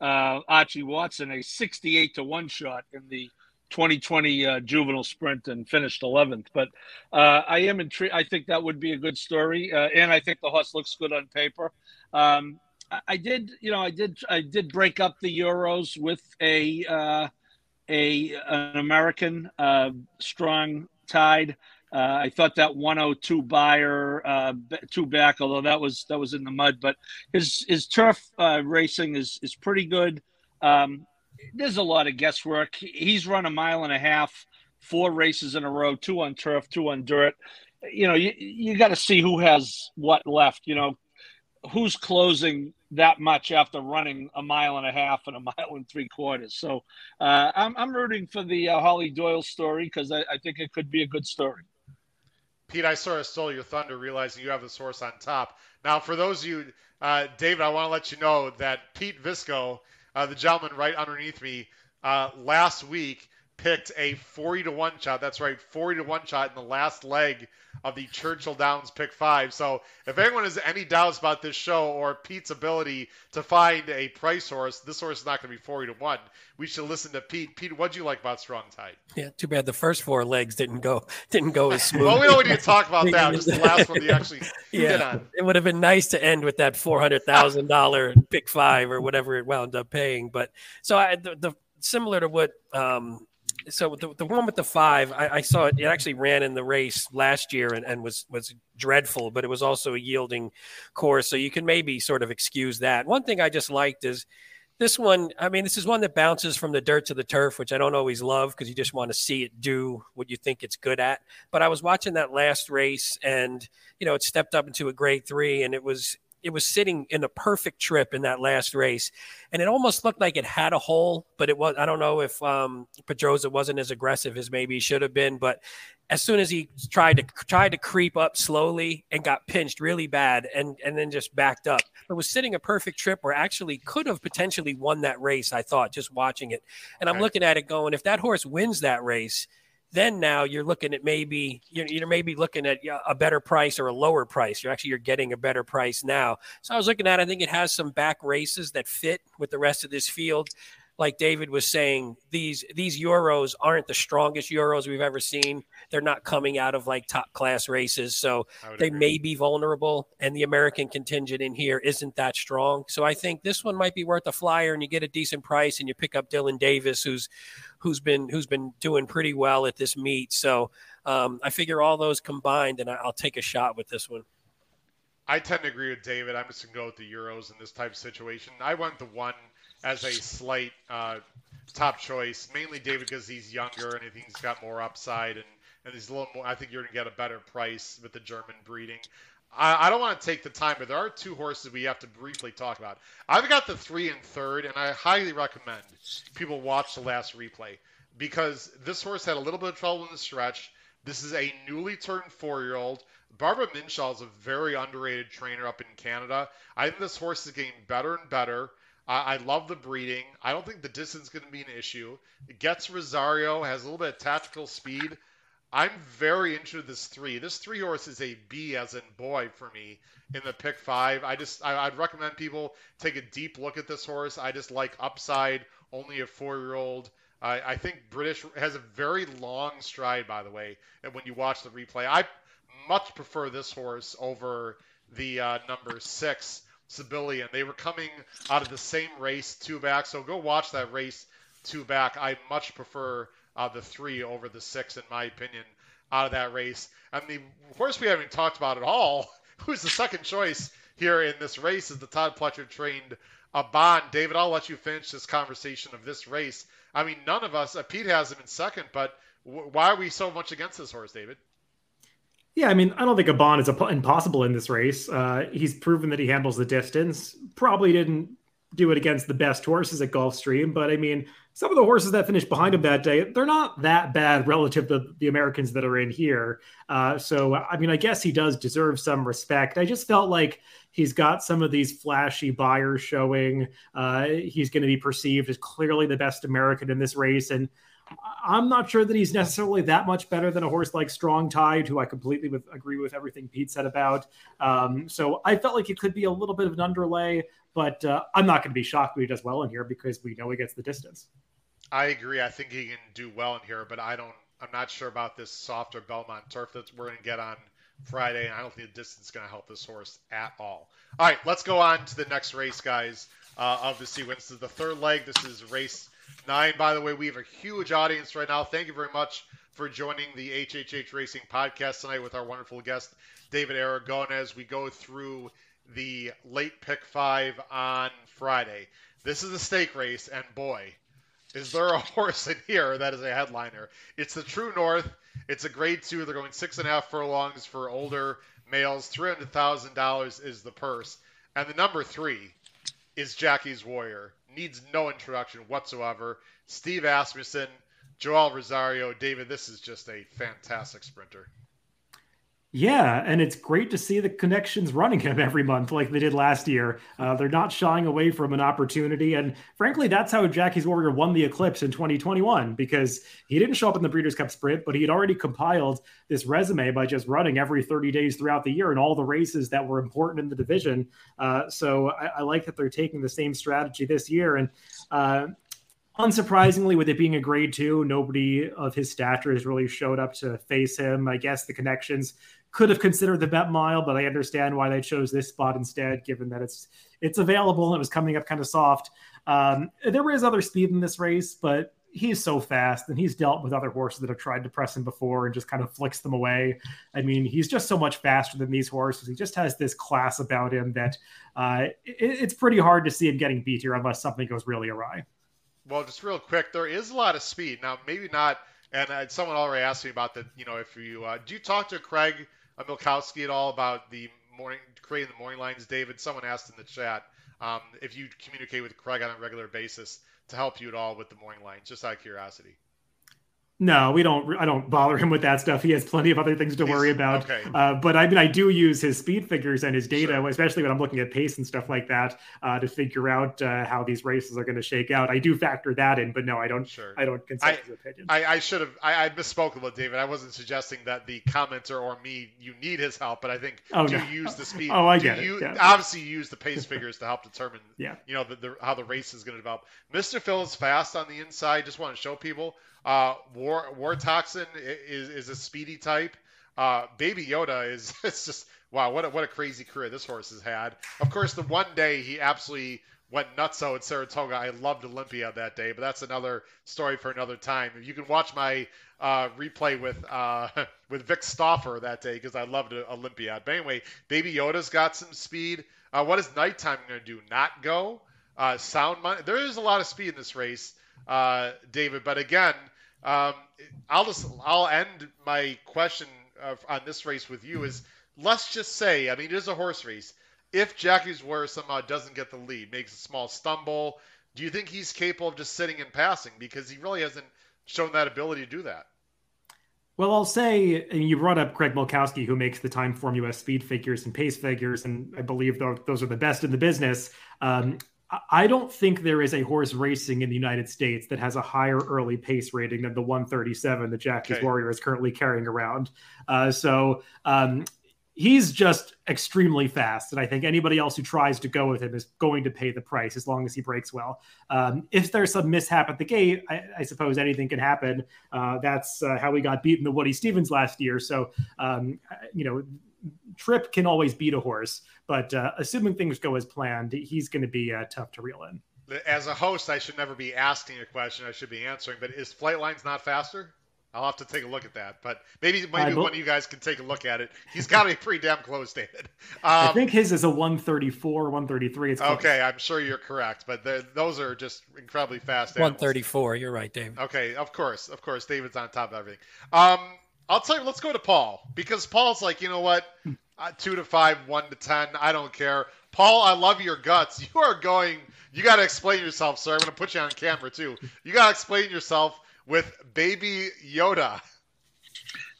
uh, Archie Watson, a 68 to 1 shot in the 2020 uh, juvenile sprint and finished 11th. But uh, I am intrigued. I think that would be a good story, uh, and I think the horse looks good on paper. Um, I, I, did, you know, I did, I did break up the Euros with a uh, a an American uh, Strong Tide. Uh, I thought that 102 Beyer two back, although that was that was in the mud. But his his turf racing is is pretty good. Um, there's a lot of guesswork. He's run a mile and a half, four races in a row, two on turf, two on dirt. You know, you you got to see who has what left. You know, who's closing that much after running a mile and a half and a [laughs] mile and three quarters. So uh, I'm I'm rooting for the uh, Hollie Doyle story because I, I think it could be a good story.
Pete, I sort of stole your thunder, realizing you have the source on top. Now, for those of you, uh, David, I want to let you know that Pete Visco, uh, the gentleman right underneath me, uh, last week picked a 40 to 1 shot. That's right, 40 to 1 shot in the last leg of the Churchill Downs pick five. So if anyone has any doubts about this show or Pete's ability to find a price horse, this horse is not going to be 40 to 1. We should listen to Pete. Pete, what do you like about Strong Tide?
Yeah, too bad the first four legs didn't go didn't go as smooth.
well, we don't need to talk about that. Just the last one you [laughs] actually
yeah, It would have been nice to end with that $400,000 pick five or whatever it wound up paying. But so I, the, the similar to what um, so the, the one with the five, I, I, saw it. It actually ran in the race last year and, and was was dreadful, but it was also a yielding course, so you can maybe sort of excuse that. One thing I just liked is this one. I mean, this is one that bounces from the dirt to the turf, which I don't always love because you just want to see it do what you think it's good at. But I was watching that last race, and you know, it stepped up into a grade three, and it was it was sitting in a perfect trip in that last race, and it almost looked like it had a hole, but it was. I don't know if um, Pedroza wasn't as aggressive as maybe he should have been, but as soon as he tried to tried to creep up slowly and got pinched really bad, and and then just backed up, it was sitting a perfect trip where actually could have potentially won that race. I thought just watching it, and I'm looking at it going, if that horse wins that race then now you're looking at maybe you're, you're maybe looking at a better price or a lower price. You're actually you're getting a better price now. So I was looking at. I think it has some back races that fit with the rest of this field like David was saying, these these Euros aren't the strongest Euros we've ever seen. They're not coming out of like top class races, so they agree. may be vulnerable. And the American contingent in here isn't that strong. So I think this one might be worth a flyer, and you get a decent price, and you pick up Dylan Davis, who's who's been who's been doing pretty well at this meet. So um, I figure all those combined, and I'll take a shot with this one.
I tend to agree with David. I'm just gonna go with the Euros in this type of situation. I went the one as a slight uh, top choice, mainly David because he's younger and I think he's got more upside and, and he's a little more. I think you're gonna get a better price with the German breeding. I, I don't want to take the time, but there are two horses we have to briefly talk about. I've got the three and third, and I highly recommend people watch the last replay because this horse had a little bit of trouble in the stretch. This is a newly turned four-year-old. Barbara Minshall is a very underrated trainer up in Canada. I think this horse is getting better and better. I, I love the breeding. I don't think the distance is going to be an issue. It gets Rosario, has a little bit of tactical speed. I'm very interested in this three. This three horse is a B as in boy for me in the pick five. I just I, would recommend people take a deep look at this horse. I just like upside, only a four year old. I, I think British has a very long stride, by the way. And when you watch the replay, I much prefer this horse over the uh, number six Sibylian. They were coming out of the same race, two back. So go watch that race, two back. I much prefer uh, the three over the six, in my opinion, out of that race. And the horse we haven't talked about at all, [laughs] who's the second choice here in this race, is the Todd Pletcher trained Bond. David, I'll let you finish this conversation of this race. I mean, none of us, uh, Pete has him in second, but w- why are we so much against this horse, David?
Yeah, I mean, I don't think Aban is impossible in this race. Uh, he's proven that he handles the distance. Probably didn't do it against the best horses at Gulfstream, but I mean, some of the horses that finished behind him that day, they're not that bad relative to the Americans that are in here. Uh, so, I mean, I guess he does deserve some respect. I just felt like he's got some of these flashy Beyers showing. Uh, he's going to be perceived as clearly the best American in this race. And I'm not sure that he's necessarily that much better than a horse like Strong Tide, who I completely with, agree with everything Pete said about. Um, so I felt like it could be a little bit of an underlay, but uh, I'm not going to be shocked when he does well in here because we know he gets the distance.
I agree. I think he can do well in here, but I don't. I'm not sure about this softer Belmont turf that we're going to get on Friday, I don't think the distance is going to help this horse at all. All right, let's go on to the next race, guys, uh, of the sequence. This is the third leg. This is race nine. By the way, we have a huge audience right now. Thank you very much for joining the HHH Racing podcast tonight with our wonderful guest, David Aragona, as we go through the late pick five on Friday. This is a stake race, and boy, is there a [laughs] horse in here that is a headliner? It's the True North. It's a grade two. They're going six and a half furlongs for older males. Three hundred thousand dollars is the purse, and the number three is Jackie's Warrior. Needs no introduction whatsoever. Steve Asmussen, Joel Rosario, David. This is just a fantastic sprinter.
Yeah, and it's great to see the connections running [laughs] him every month like they did last year. Uh, they're not shying away from an opportunity. And frankly, that's how Jackie's Warrior won the Eclipse in 2021 because he didn't show up in the Breeders' Cup Sprint, but he had already compiled this resume by just running every 30 days throughout the year in all the races that were important in the division. Uh, so I, I, like that they're taking the same strategy this year. And uh, unsurprisingly, with it being a grade two, nobody of his stature has really showed up to face him. I guess the connections could have considered the Met Mile, but I understand why they chose this spot instead, given that it's it's available and it was coming up kind of soft. Um, there is other speed in this race, but he's so fast and he's dealt with other horses that have tried to press him before and just kind of flicks them away. I mean, he's just so much faster than these horses. He just has this class about him that uh, it, it's pretty hard to see him getting beat here unless something goes really awry.
Well, just real quick, there is a lot of speed now. Maybe not. And uh, someone already asked me about the, you know, if you uh, do you talk to Craig Milkowski at all about the morning creating the morning lines, David? Someone asked in the chat um, if you communicate with Craig on a regular basis to help you at all with the morning lines, just out of curiosity.
No, we don't. I don't bother him with that stuff. He has plenty of other things to worry about. Okay. Uh, but I mean, I do use his speed figures and his data, sure. especially when I'm looking at pace and stuff like that, uh, to figure out uh, how these races are going to shake out. I do factor that in, but no, I don't. Sure. I don't consult his opinion.
I, I should have. I, I misspoke about David. I wasn't suggesting that the commenter or me you need his help, but I think oh, do no. use the speed.
oh, I get it. You, yeah.
Obviously, you use the pace figures to help determine. [laughs]
yeah.
You know the, the, how the race is going to develop. Mr. Phil is fast on the inside. Just want to show people uh, War War Toxin is is a speedy type. Uh, Baby Yoda is [laughs] it's just wow what a, what a crazy career this horse has had. Of course, the one day he absolutely went nuts nutso at Saratoga. I loved Olympia that day, but that's another story for another time. You can watch my uh, replay with uh, [laughs] with Vic Stauffer that day because I loved Olympia. But anyway, Baby Yoda's got some speed. Uh, what is nighttime going to do? Not go? Uh, sound money. There is a lot of speed in this race, uh, David. But again, um, I'll just I'll end my question on this race with you is let's just say I mean it is a horse race. If Jackie's Warrior somehow doesn't get the lead, makes a small stumble, do you think he's capable of just sitting and passing because he really hasn't shown that ability to do that?
Well, I'll say and you brought up Craig Milkowski, who makes the Timeform US speed figures and pace figures, and I believe those are the best in the business. Um, I don't think there is a horse racing in the United States that has a higher early pace rating than the 137 that Jackie's okay. Warrior is currently carrying around. Uh, so um, he's just extremely fast. And I think anybody else who tries to go with him is going to pay the price as long as he breaks well. Um, if there's some mishap at the gate, I, I suppose anything can happen. Uh, that's uh, how we got beaten the Woody Stephens last year. So, um, you know, Trip can always beat a horse, but uh, assuming things go as planned, he's going to be uh, tough to reel in.
As a host, I should never be asking a question. I should be answering. But is Flightline's not faster? I'll have to take a look at that. But maybe maybe one of you guys can take a look at it. He's got to be pretty damn close, David. [laughs]
Um, I think his is a 134, 133. It's
okay, I'm sure you're correct. But those are just incredibly fast.
Animals. 134. You're right, David.
Okay, of course, of course. David's on top of everything. Um, I'll tell you. Let's go to Paul because Paul's like, you know what? Uh, two to five, one to ten. I don't care. Paul, I love your guts. [laughs] You are going. You got to explain yourself, sir. I'm going to put you on camera too. You got to explain yourself with Baby Yoda.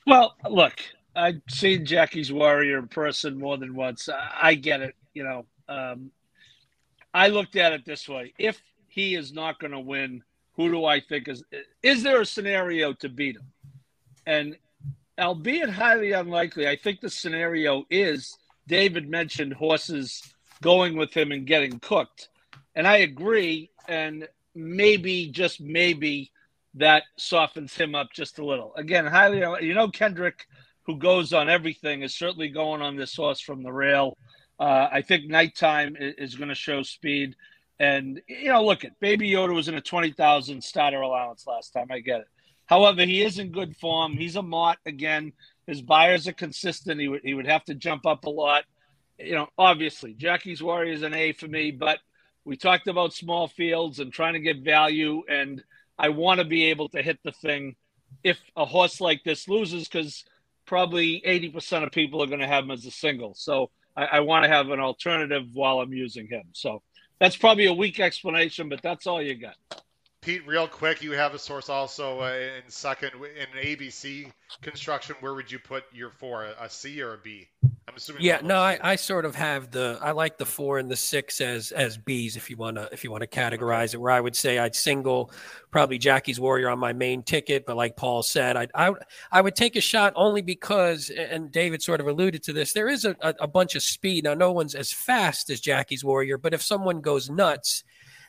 Well, look, I've seen Jackie's Warrior in person more than once. I get it. You know, um, I looked at it this way: if he is not going to win who do I think is is there a scenario to beat him? And albeit highly unlikely, I think the scenario is David mentioned horses going with him and getting cooked. And I agree. And maybe, just maybe, that softens him up just a little. Again, highly, you know, Kendrick, who goes on everything, is certainly going on this horse from the rail. Uh, I think nighttime is, going to show speed. And, you know, look at Baby Yoda was in a 20,000 starter allowance last time. I get it. However, he is in good form. He's a mott again. His Beyers are consistent. He would, he would have to jump up a lot. You know, obviously, Jackie's Warrior is an A for me, but we talked about small fields and trying to get value. And I want to be able to hit the thing if a horse like this loses, because probably 80% of people are going to have him as a single. So I, I want to have an alternative while I'm using him. So that's probably a weak explanation, but that's all you got.
Pete, real quick, you have a source also uh, in second in ABC construction. Where would you put your four, a C or a B?
I'm assuming. Yeah, no, I, I sort of have the I like the four and the six as as Bs if you want to if you want to categorize okay. it. Where I would say I'd single probably Jackie's Warrior on my main ticket, but like Paul said, I I I would take a shot only because and David sort of alluded to this. There is a, a, a bunch of speed now. No one's as fast as Jackie's Warrior, but if someone goes nuts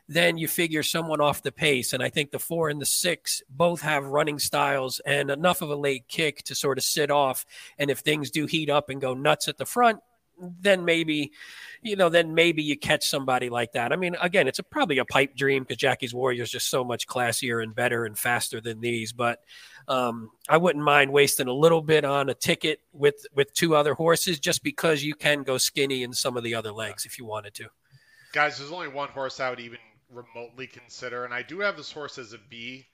then you figure someone off the pace. And I think the four and the six both have running styles and enough of a late kick to sort of sit off. And if things do heat up and go nuts at the front, then maybe, you know, then maybe you catch somebody like that. I mean, again, it's a, probably a pipe dream because Jackie's Warrior is just so much classier and better and faster than these. But um, I wouldn't mind wasting a little bit on a ticket with with two other horses just because you can go skinny in some of the other legs if you wanted to.
Guys, there's only one horse I would even remotely consider. And I do have this horse as a B.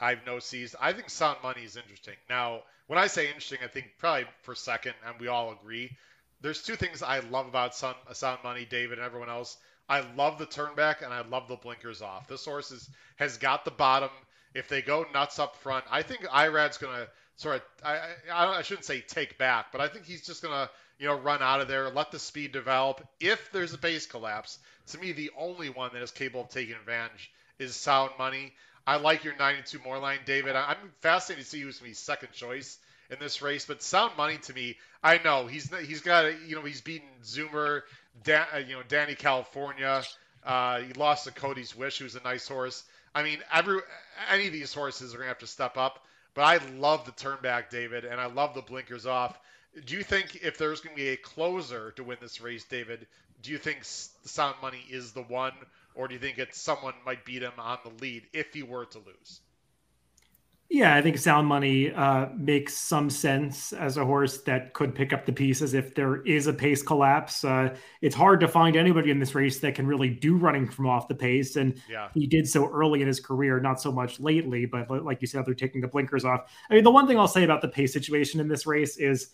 I have no C's. I think Sound Money is interesting. Now, when I say interesting, I think probably for second, and we all agree. There's two things I love about Sound, Sound Money, David, and everyone else. I love the turnback, and I love the blinkers off. This horse is, has got the bottom. If they go nuts up front, I think Irad's going to sort of, I, I, I shouldn't say take back, but I think he's just going to you know, run out of there, let the speed develop. If there's a pace collapse, to me, the only one that is capable of taking advantage is Sound Money. I like your 92 more line, David. I'm fascinated to see who's going to be second choice in this race. But Sound Money to me, I know he's he's got you know he's beaten Zoomer, Dan, uh, you know Danny California. Uh, he lost to Cody's Wish, who's a nice horse. I mean, every any of these horses are going to have to step up. But I love the turn back, David, and I love the blinkers off. Do you think if there's going to be a closer to win this race, David, do you think Sound Money is the one, or do you think it's someone might beat him on the lead if he were to lose?
Yeah, I think Sound Money uh, makes some sense as a horse that could pick up the pieces if there is a pace collapse. Uh, it's hard to find anybody in this race that can really do running from off the pace, and yeah. he did so early in his career, not so much lately. But like you said, they're taking the blinkers off. I mean, the one thing I'll say about the pace situation in this race is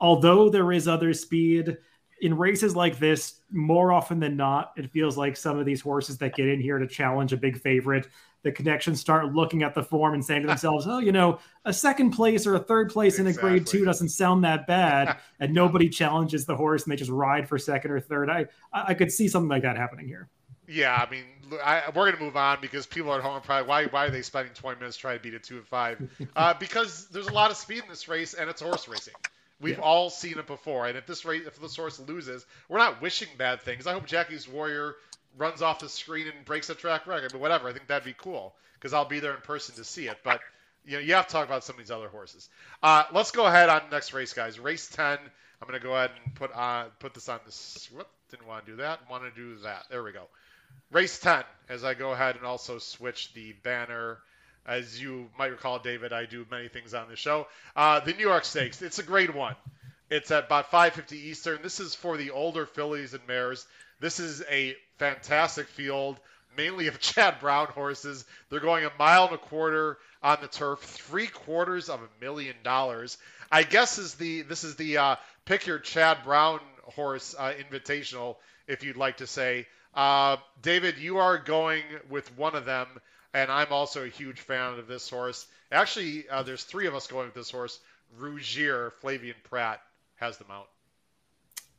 although there is other speed in races like this, more often than not, it feels like some of these horses that get in here to challenge a big favorite, the connections start looking at the form and saying to [laughs] themselves, oh, you know, a second place or a third place exactly. in a grade two doesn't sound that bad. [laughs] and nobody challenges the horse and they just ride for second or third. I, I could see something like that happening here.
Yeah, I mean, I, we're going to move on because people at home are probably why why are they spending 20 minutes trying to beat a two and five? [laughs] Uh, because there's a lot of speed in this race and it's horse racing. We've yeah. all seen it before, and if this race, if the source loses, we're not wishing bad things. I hope Jackie's Warrior runs off the screen and breaks a track record, but whatever. I think that'd be cool because I'll be there in person to see it. But you know, you have to talk about some of these other horses. Uh, let's go ahead on next race, guys. Race ten. I'm gonna go ahead and put on put this on this. Whoop, didn't want to do that. Want to do that. There we go. Race ten. As I go ahead and also switch the banner as you might recall, David, I do many things on the show. Uh, the New York Stakes, it's a great one. It's at about 5:50 Eastern. This is for the older fillies and mares. This is a fantastic field, mainly of [laughs] Chad Brown horses. They're going a mile and a quarter on the turf, three quarters of a million dollars. I guess is the this is the uh, pick your Chad Brown horse uh, invitational, if you'd like to say. Uh, David, you are going with one of them and I'm also a huge fan of this horse. Actually, uh, there's three of us going with this horse. Rougier, Flavien Prat has the mount.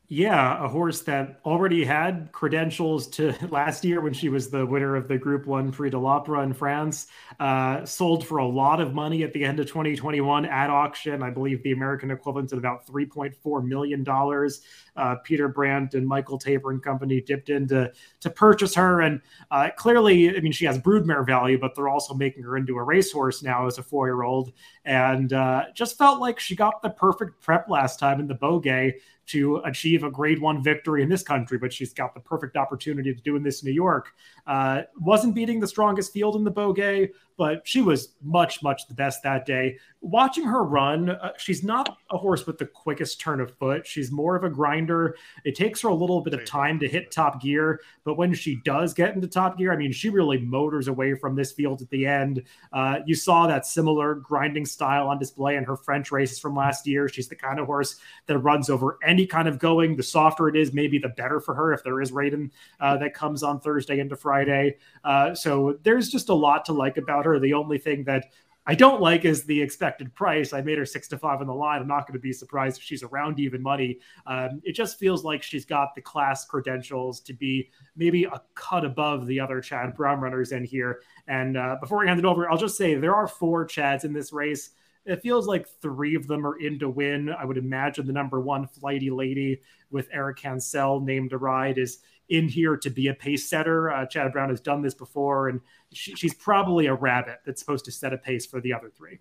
Yeah, a horse that already had credentials to [laughs] last year when she was the winner of the Group One Prix de l'Opera in France. Uh, sold for a lot of money at the end of 2021 at auction. I believe the American equivalent at about 3.4 million dollars. Uh, Peter Brant and Michael Tabor and company dipped in to, to purchase her, and uh, clearly, I mean, she has broodmare value, but they're also making her into a racehorse now as a four-year-old, and uh, just felt like she got the perfect prep last time in the Beaugay to achieve a grade one victory in this country, but she's got the perfect opportunity to do in this New York. Uh, wasn't beating the strongest field in the Beaugay, but she was much, much the best that day. Watching her run, uh, she's not a horse with the quickest turn of foot. She's more of a grinder. It takes her a little bit of time to hit top gear, but when she does get into top gear, I mean, she really motors away from this field at the end. Uh, you saw that similar grinding style on display in her French races from last year. She's the kind of horse that runs over any kind of going. The softer it is, maybe the better for her if there is rating uh, that comes on Thursday into Friday. Uh, so there's just a lot to like about The only thing that I don't like is the expected price. I made her six to five on the line. I'm not going to be surprised if she's around even money. Um, it just feels like she's got the class credentials to be maybe a cut above the other Chad Brown runners in here. And uh, before we hand it over, I'll just say there are four Chads in this race. It feels like three of them are in to win. I would imagine the number one flighty lady with Eric Cancel named to ride is in here to be a pace setter. Uh, Chad Brown has done this before, and she, she's probably a rabbit that's supposed to set a pace for the other three.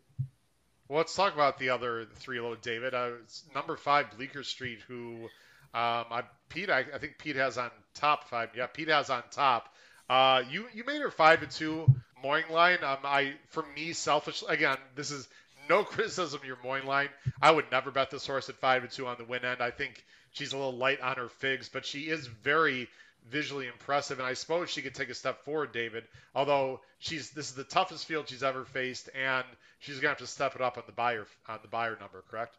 Well, let's talk about the other three, little David. Uh, number five, Bleecker Street, who um, I, Pete, I, I, think Pete has on top five. Yeah, Pete has on top. Uh, you you made her five to two morning line. Um, I for me, selfish again, this is no [laughs] criticism of your morning line. I would never bet this horse at five to two on the win end. I think she's a little light on her figs, but she is very visually impressive, and I suppose she could take a step forward, David. Although she's this is the toughest field she's ever faced, and she's gonna have to step it up on the Beyer on the Beyer number, correct?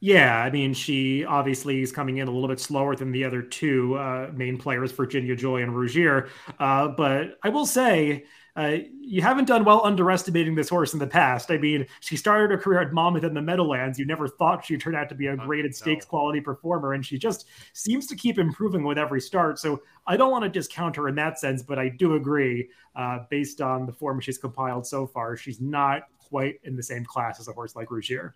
Yeah, I mean, she obviously is coming in a little bit slower than the other two uh, main players, Virginia Joy and Rougier. Uh, but I will say, uh, you haven't done well underestimating this horse in the past. I mean, she started her career at Monmouth in the Meadowlands. You never thought she'd turn out to be a graded stakes quality performer, and she just seems to keep improving with every start. So I don't want to discount her in that sense, but I do agree, uh, based on the form she's compiled so far, she's not quite in the same class as a horse like Rougier.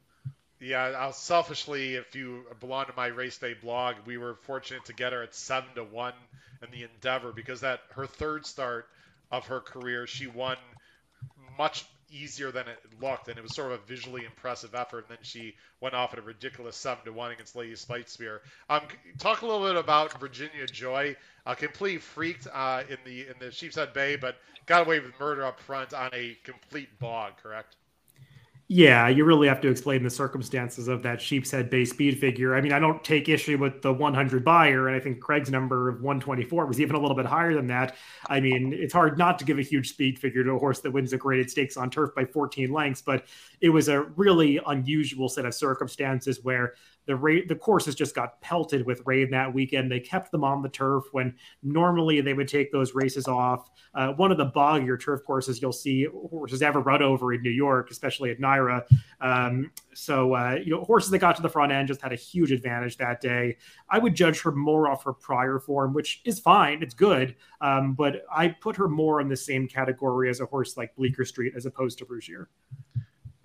Yeah, I'll selfishly, if you belong to my race day blog, we were fortunate to get her at seven to one in the Endeavor because that her third start of her career. She won much easier than it looked, and it was sort of a visually impressive effort. And then she went off at a ridiculous seven to one against Lady Spitespear. Um, talk a little bit about Virginia Joy, a complete freak uh, in the in the Sheepshead Bay, but got away with murder up front on a complete bog. Correct?
Yeah, you really have to explain the circumstances of that Sheepshead Bay's speed figure. I mean, I don't take issue with the 100 Beyer, and I think Craig's number of 124 was even a little bit higher than that. I mean, it's hard not to give a huge speed figure to a horse that wins a graded stakes on turf by 14 lengths, but it was a really unusual set of circumstances where the rate the courses just got pelted with rain that weekend. They kept them on the turf when normally they would take those races off. Uh, one of the boggier turf courses you'll see horses ever run over in New York, especially at NYRA. Um, so uh, you know, horses that got to the front end just had a huge advantage that day. I would judge her more off her prior form, which is fine, it's good, um, but I put her more in the same category as a horse like Bleecker Street as opposed to Rougier.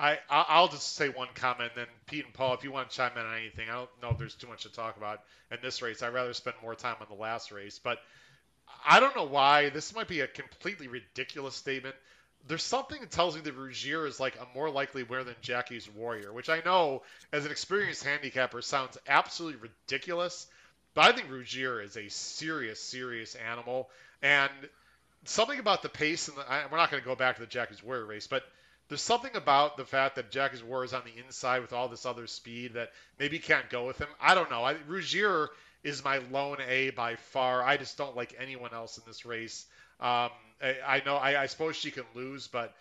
I I'll just say one comment, then Pete and Paul, if you want to chime in on anything, I don't know if there's too much to talk about in this race. I'd rather spend more time on the last race, but I don't know why this might be a completely ridiculous statement. There's something that tells me that Rougier is like a more likely winner than Jackie's Warrior, which I know as an experienced handicapper sounds absolutely ridiculous, but I think Rougier is a serious, serious animal, and something about the pace and the, I, we're not going to go back to the Jackie's Warrior race, but there's something about the fact that Jackie's War is on the inside with all this other speed that maybe can't go with him. I don't know. I, Rougier is my lone A by far. I just don't like anyone else in this race. Um, I, I, know I, I, suppose she can lose, but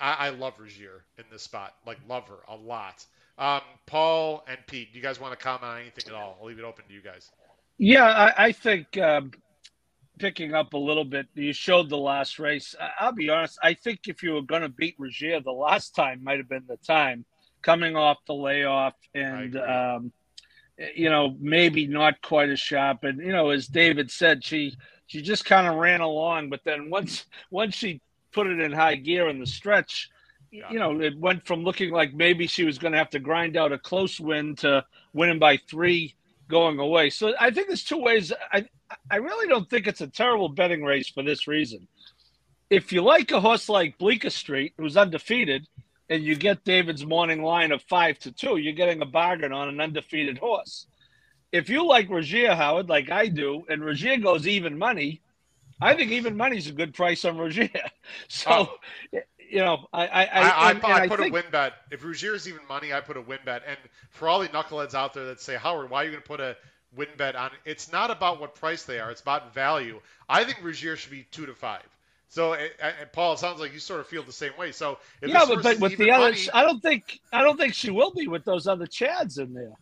I, I love Rougier in this spot. Like love her a lot. Um, Paul and Pete, do you guys want to comment on anything at all? I'll leave it open to you guys.
Yeah, I, I think um, picking up a little bit. You showed the last race. I'll be honest. I think if you were going to beat Rougier, the last time might have been the time coming off the layoff and um, you know, maybe not quite as sharp. And you know, as David said, she she just kind of ran along, but then once once she put it in high gear in the stretch, yeah. you know, it went from looking like maybe she was going to have to grind out a close win to winning by three going away. So I think there's two ways. I I really don't think it's a terrible betting race for this reason. If you like a horse like Bleecker Street, who's undefeated, and you get David's morning line of five to two, you're getting a bargain on an undefeated horse. If you like Rougier Howard, like I do, and Rougier goes even money, I think even money's a good price on Rougier. [laughs] So, oh. You know, I I I,
I,
and,
I,
I
put
think,
a win bet. If Rougier's even money, I put a win bet. And for all the knuckleheads out there that say, Howard, why are you going to put a win bet on? It's not about what price they are. It's about value. I think Rougier should be two to five. So, and Paul, it sounds like you sort of feel the same way. So,
yeah, but, but with the others, I don't think I don't think she will be with those other Chads in there.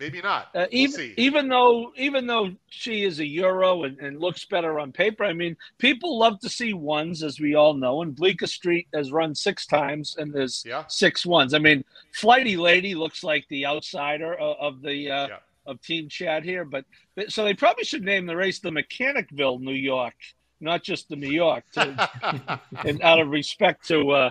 Maybe not.
Uh, we'll even
see.
even though even though she is a Euro and, and, looks better on paper, I mean, people love to see ones, as we all know. And Bleecker Street has run six times, and there's
yeah.
six ones. I mean, Flighty Lady looks like the outsider of, of the uh, yeah. of Team Chad here, but so they probably should name the race the Mechanicville, New York, not just the New York, to, [laughs] and out of respect to uh,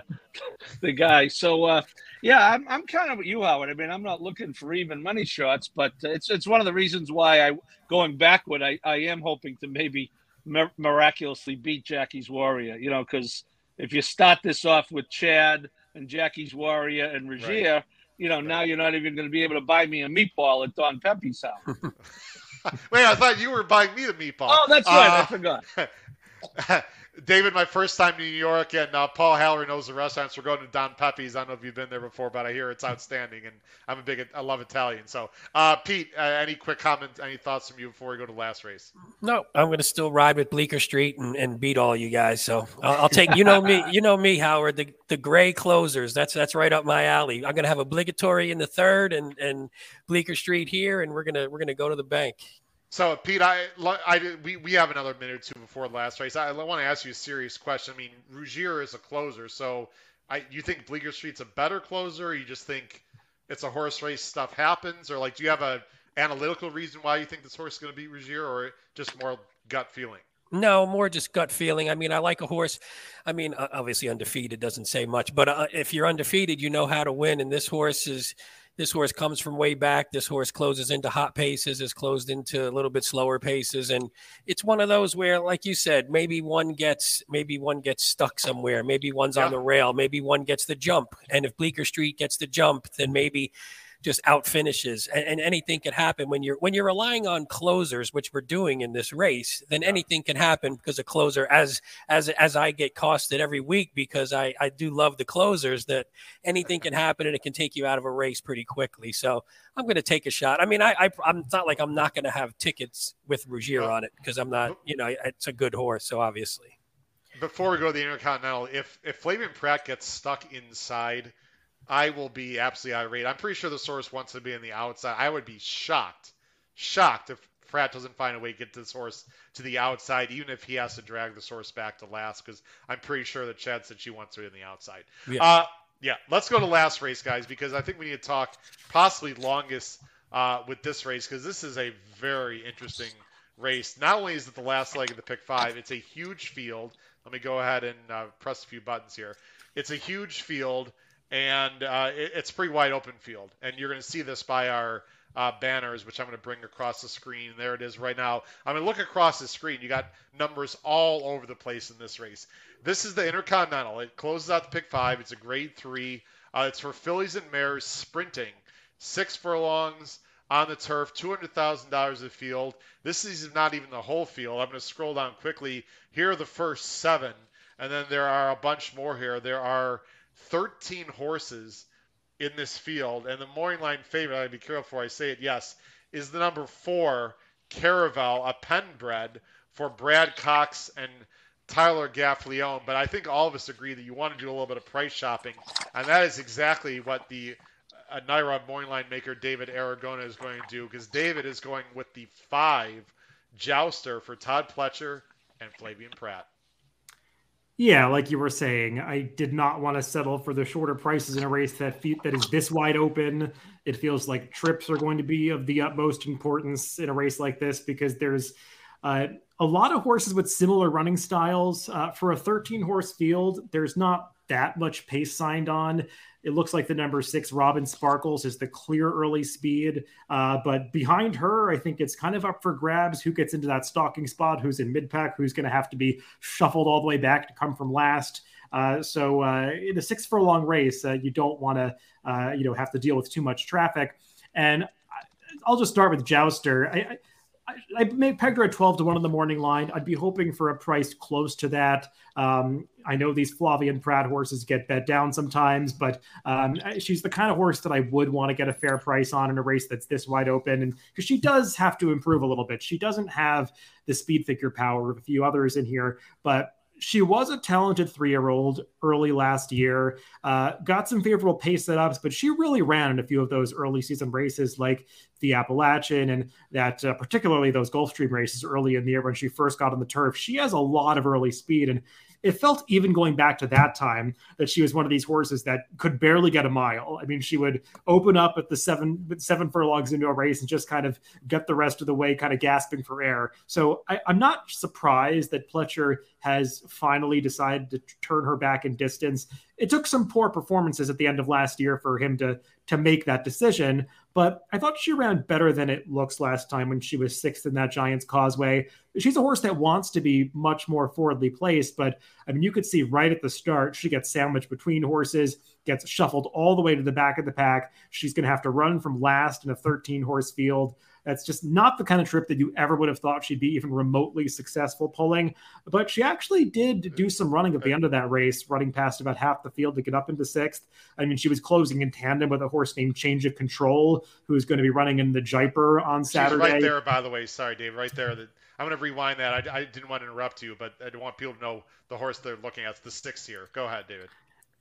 the guy. So. Uh, yeah, I'm, I'm kind of with you, Howard. I mean, I'm not looking for even money shots, but it's it's one of the reasons why I going backward. I, I am hoping to maybe miraculously beat Jackie's Warrior. You know, because if you start this off with Chad and Jackie's Warrior and Rougier, right. you know, right. now you're not even going to be able to buy me a meatball at Don Pepe's house. [laughs]
Wait, I thought you were buying me the meatball.
Oh, that's right. Uh, I
forgot. [laughs] [laughs] David, my first time in New York, and uh, Paul Haller knows the restaurants. We're going to Don Pepe's. I don't know if you've been there before, but I hear it's outstanding, and I'm a big, I love Italian. So, uh, Pete, uh, any quick comments, any thoughts from you before we go to the last race?
No, I'm going to still ride with Bleecker Street and, and beat all you guys. So I'll, I'll take, you know me, [laughs] you know me, Howard, the the gray closers. That's that's right up my alley. I'm going to have obligatory in the third, and and Bleecker Street here, and we're gonna we're gonna go to the bank.
So, Pete, I, I, we, we have another minute or two before the last race. I, want to ask you a serious question. I mean, Rougier is a closer, so I, you think Bleecker Street's a better closer? Or you just think it's a horse race, stuff happens, or like, do you have a analytical reason why you think this horse is going to beat Rougier, or just more gut feeling?
No, more just gut feeling. I mean, I like a horse. I mean, obviously undefeated doesn't say much, but uh, if you're undefeated, you know how to win, and this horse is this horse comes from way back. This horse closes into hot paces, is closed into a little bit slower paces, and it's one of those where, like you said, maybe one gets maybe one gets stuck somewhere, maybe one's yeah. on the rail, maybe one gets the jump, and if Bleecker Street gets the jump, then maybe just out finishes and, and, anything can happen. When you're when you're relying on closers which we're doing in this race then yeah. anything can happen because a closer as as as i get costed every week because i i do love the closers that anything can happen and it can take you out of a race pretty quickly. So i'm going to take a shot. I mean i, I i'm not like i'm not going to have tickets with Rougier on it because i'm not you know it's a good horse so obviously.
Before we go to the intercontinental if if flavien prat gets stuck inside I will be absolutely irate. I'm pretty sure the source wants to be in the outside. I would be shocked, shocked if Prat doesn't find a way to get this horse to the outside, even if he has to drag the source back to last, because I'm pretty sure that Chad said she wants to be in the outside. Yeah. Uh, yeah, let's go to last race, guys, because I think we need to talk possibly longest uh, with this race, because this is a very interesting race. Not only is it the last leg of the pick five, it's a huge field. Let me go ahead and uh, press a few buttons here. It's a huge field and uh, it, it's pretty wide open field. And you're going to see this by our uh, banners, which I'm going to bring across the screen. There it is right now. Going to look across the screen. You got numbers all over the place in this race. This is the Intercontinental. It closes out the pick five. It's a grade three. Uh, it's for fillies and mares sprinting, six furlongs on the turf, $200,000 a field. This is not even the whole field. I'm going to scroll down quickly. Here are the first seven, and then there are a bunch more here. There are 13 horses in this field, and the morning line favorite, I gotta be careful before I say it, yes, is the number four, Caravel, a penbred for Brad Cox and Tyler Gaffalione. But I think all of us agree that you want to do a little bit of price shopping, and that is exactly what the uh, morning line maker David Aragona is going to do, because David is going with the five jouster for Todd Pletcher and Flavian Prat.
Yeah, like you were saying, I did not want to settle for the shorter prices in a race that that is this wide open. It feels like trips are going to be of the utmost importance in a race like this because there's uh, a lot of horses with similar running styles. Uh, for a 13 horse field, there's not that much pace signed on. It looks like the number six, Robin Sparkles, is the clear early speed. Uh, but behind her, I think it's kind of up for grabs who gets into that stalking spot, who's in mid pack, who's going to have to be shuffled all the way back to come from last. Uh, so uh, in a six furlong race, uh, you don't want to, uh, you know, have to deal with too much traffic. And I'll just start with Jouster. I, I, I pegged her at 12 to 1 on the morning line. I'd be hoping for a price close to that. Um, I know these Flavien Prat horses get bet down sometimes, but um, she's the kind of horse that I would want to get a fair price on in a race that's this wide open. And because she does have to improve a little bit, she doesn't have the speed figure power of a few others in here, but she was a talented three year old early last year, uh, got some favorable pace setups, but she really ran in a few of those early season races like the Appalachian and that uh, particularly those Gulfstream races early in the year when she first got on the turf. She has a lot of early speed and it felt even going back to that time that she was one of these horses that could barely get a mile. I mean, she would open up at the seven seven furlongs into a race and just kind of get the rest of the way, kind of gasping for air. So I, I'm not surprised that Pletcher has finally decided to turn her back in distance. It took some poor performances at the end of last year for him to to make that decision, but I thought she ran better than it looks last time when she was sixth in that Giants Causeway. She's a horse that wants to be much more forwardly placed, but I mean, you could see right at the start she gets sandwiched between horses, gets shuffled all the way to the back of the pack. She's going to have to run from last in a 13 horse field. That's just not the kind of trip that you ever would have thought she'd be even remotely successful pulling. But she actually did mm-hmm. do some running at the end of that race, running past about half the field to get up into sixth. I mean, she was closing in tandem with a horse named Change of Control, who's going to be running in the Jaipur on Saturday.
She's right there, by the way. Sorry, Dave. Right there. I'm going to rewind that. I, I didn't want to interrupt you, but I want people to know the horse they're looking at. The sticks here. Go ahead, David.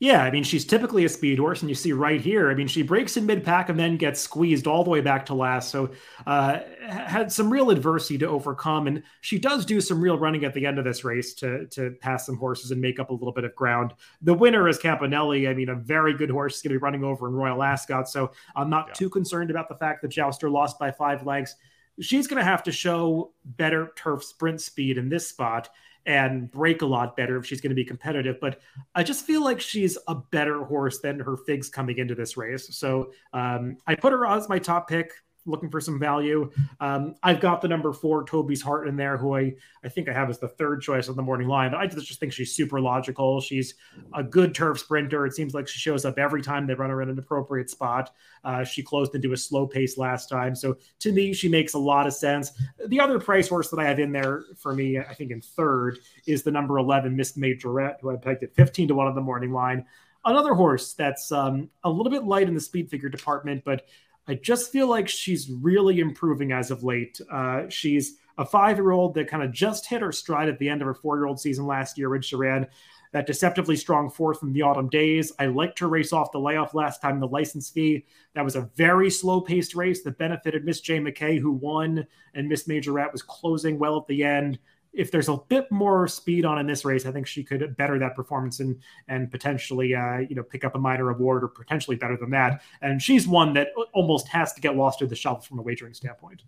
Yeah, I mean, she's typically a speed horse, and you see right here, I mean, she breaks in mid pack and then gets squeezed all the way back to last. So, uh, had some real adversity to overcome, and she does do some real running at the end of this race to to pass some horses and make up a little bit of ground. The winner is Campanelle. I mean, a very good horse is going to be running over in Royal Ascot, so I'm not yeah. too concerned about the fact that Jouster lost by five lengths. She's going to have to show better turf sprint speed in this spot and break a lot better if she's going to be competitive. But I just feel like she's a better horse than her figs coming into this race. So um, I put her as my top pick looking for some value. Um, I've got the number four Toby's Heart in there, who I, I think I have as the third choice on the morning line. But I just think she's super logical. She's a good turf sprinter. It seems like she shows up every time they run her in an appropriate spot. Uh, she closed into a slow pace last time. So to me, she makes a lot of sense. The other price horse that I have in there for me, I think in third, is the number 11 Miss Majorette, who I pegged at 15 to 1 on the morning line another horse that's um, a little bit light in the speed figure department, but I just feel like she's really improving as of late. Uh, she's a five year old that kind of just hit her stride at the end of her four year old season last year when she ran that deceptively strong fourth in the autumn days. I liked her race off the layoff last time, the license fee. That was a very slow paced race that benefited Miss J. McKay, who won, and Miss Majorette was closing well at the end if there's a bit more speed on in this race, I think she could better that performance and and potentially uh, you know pick up a minor award or potentially better than that. And she's one that almost has to get lost to the shelf from a wagering standpoint.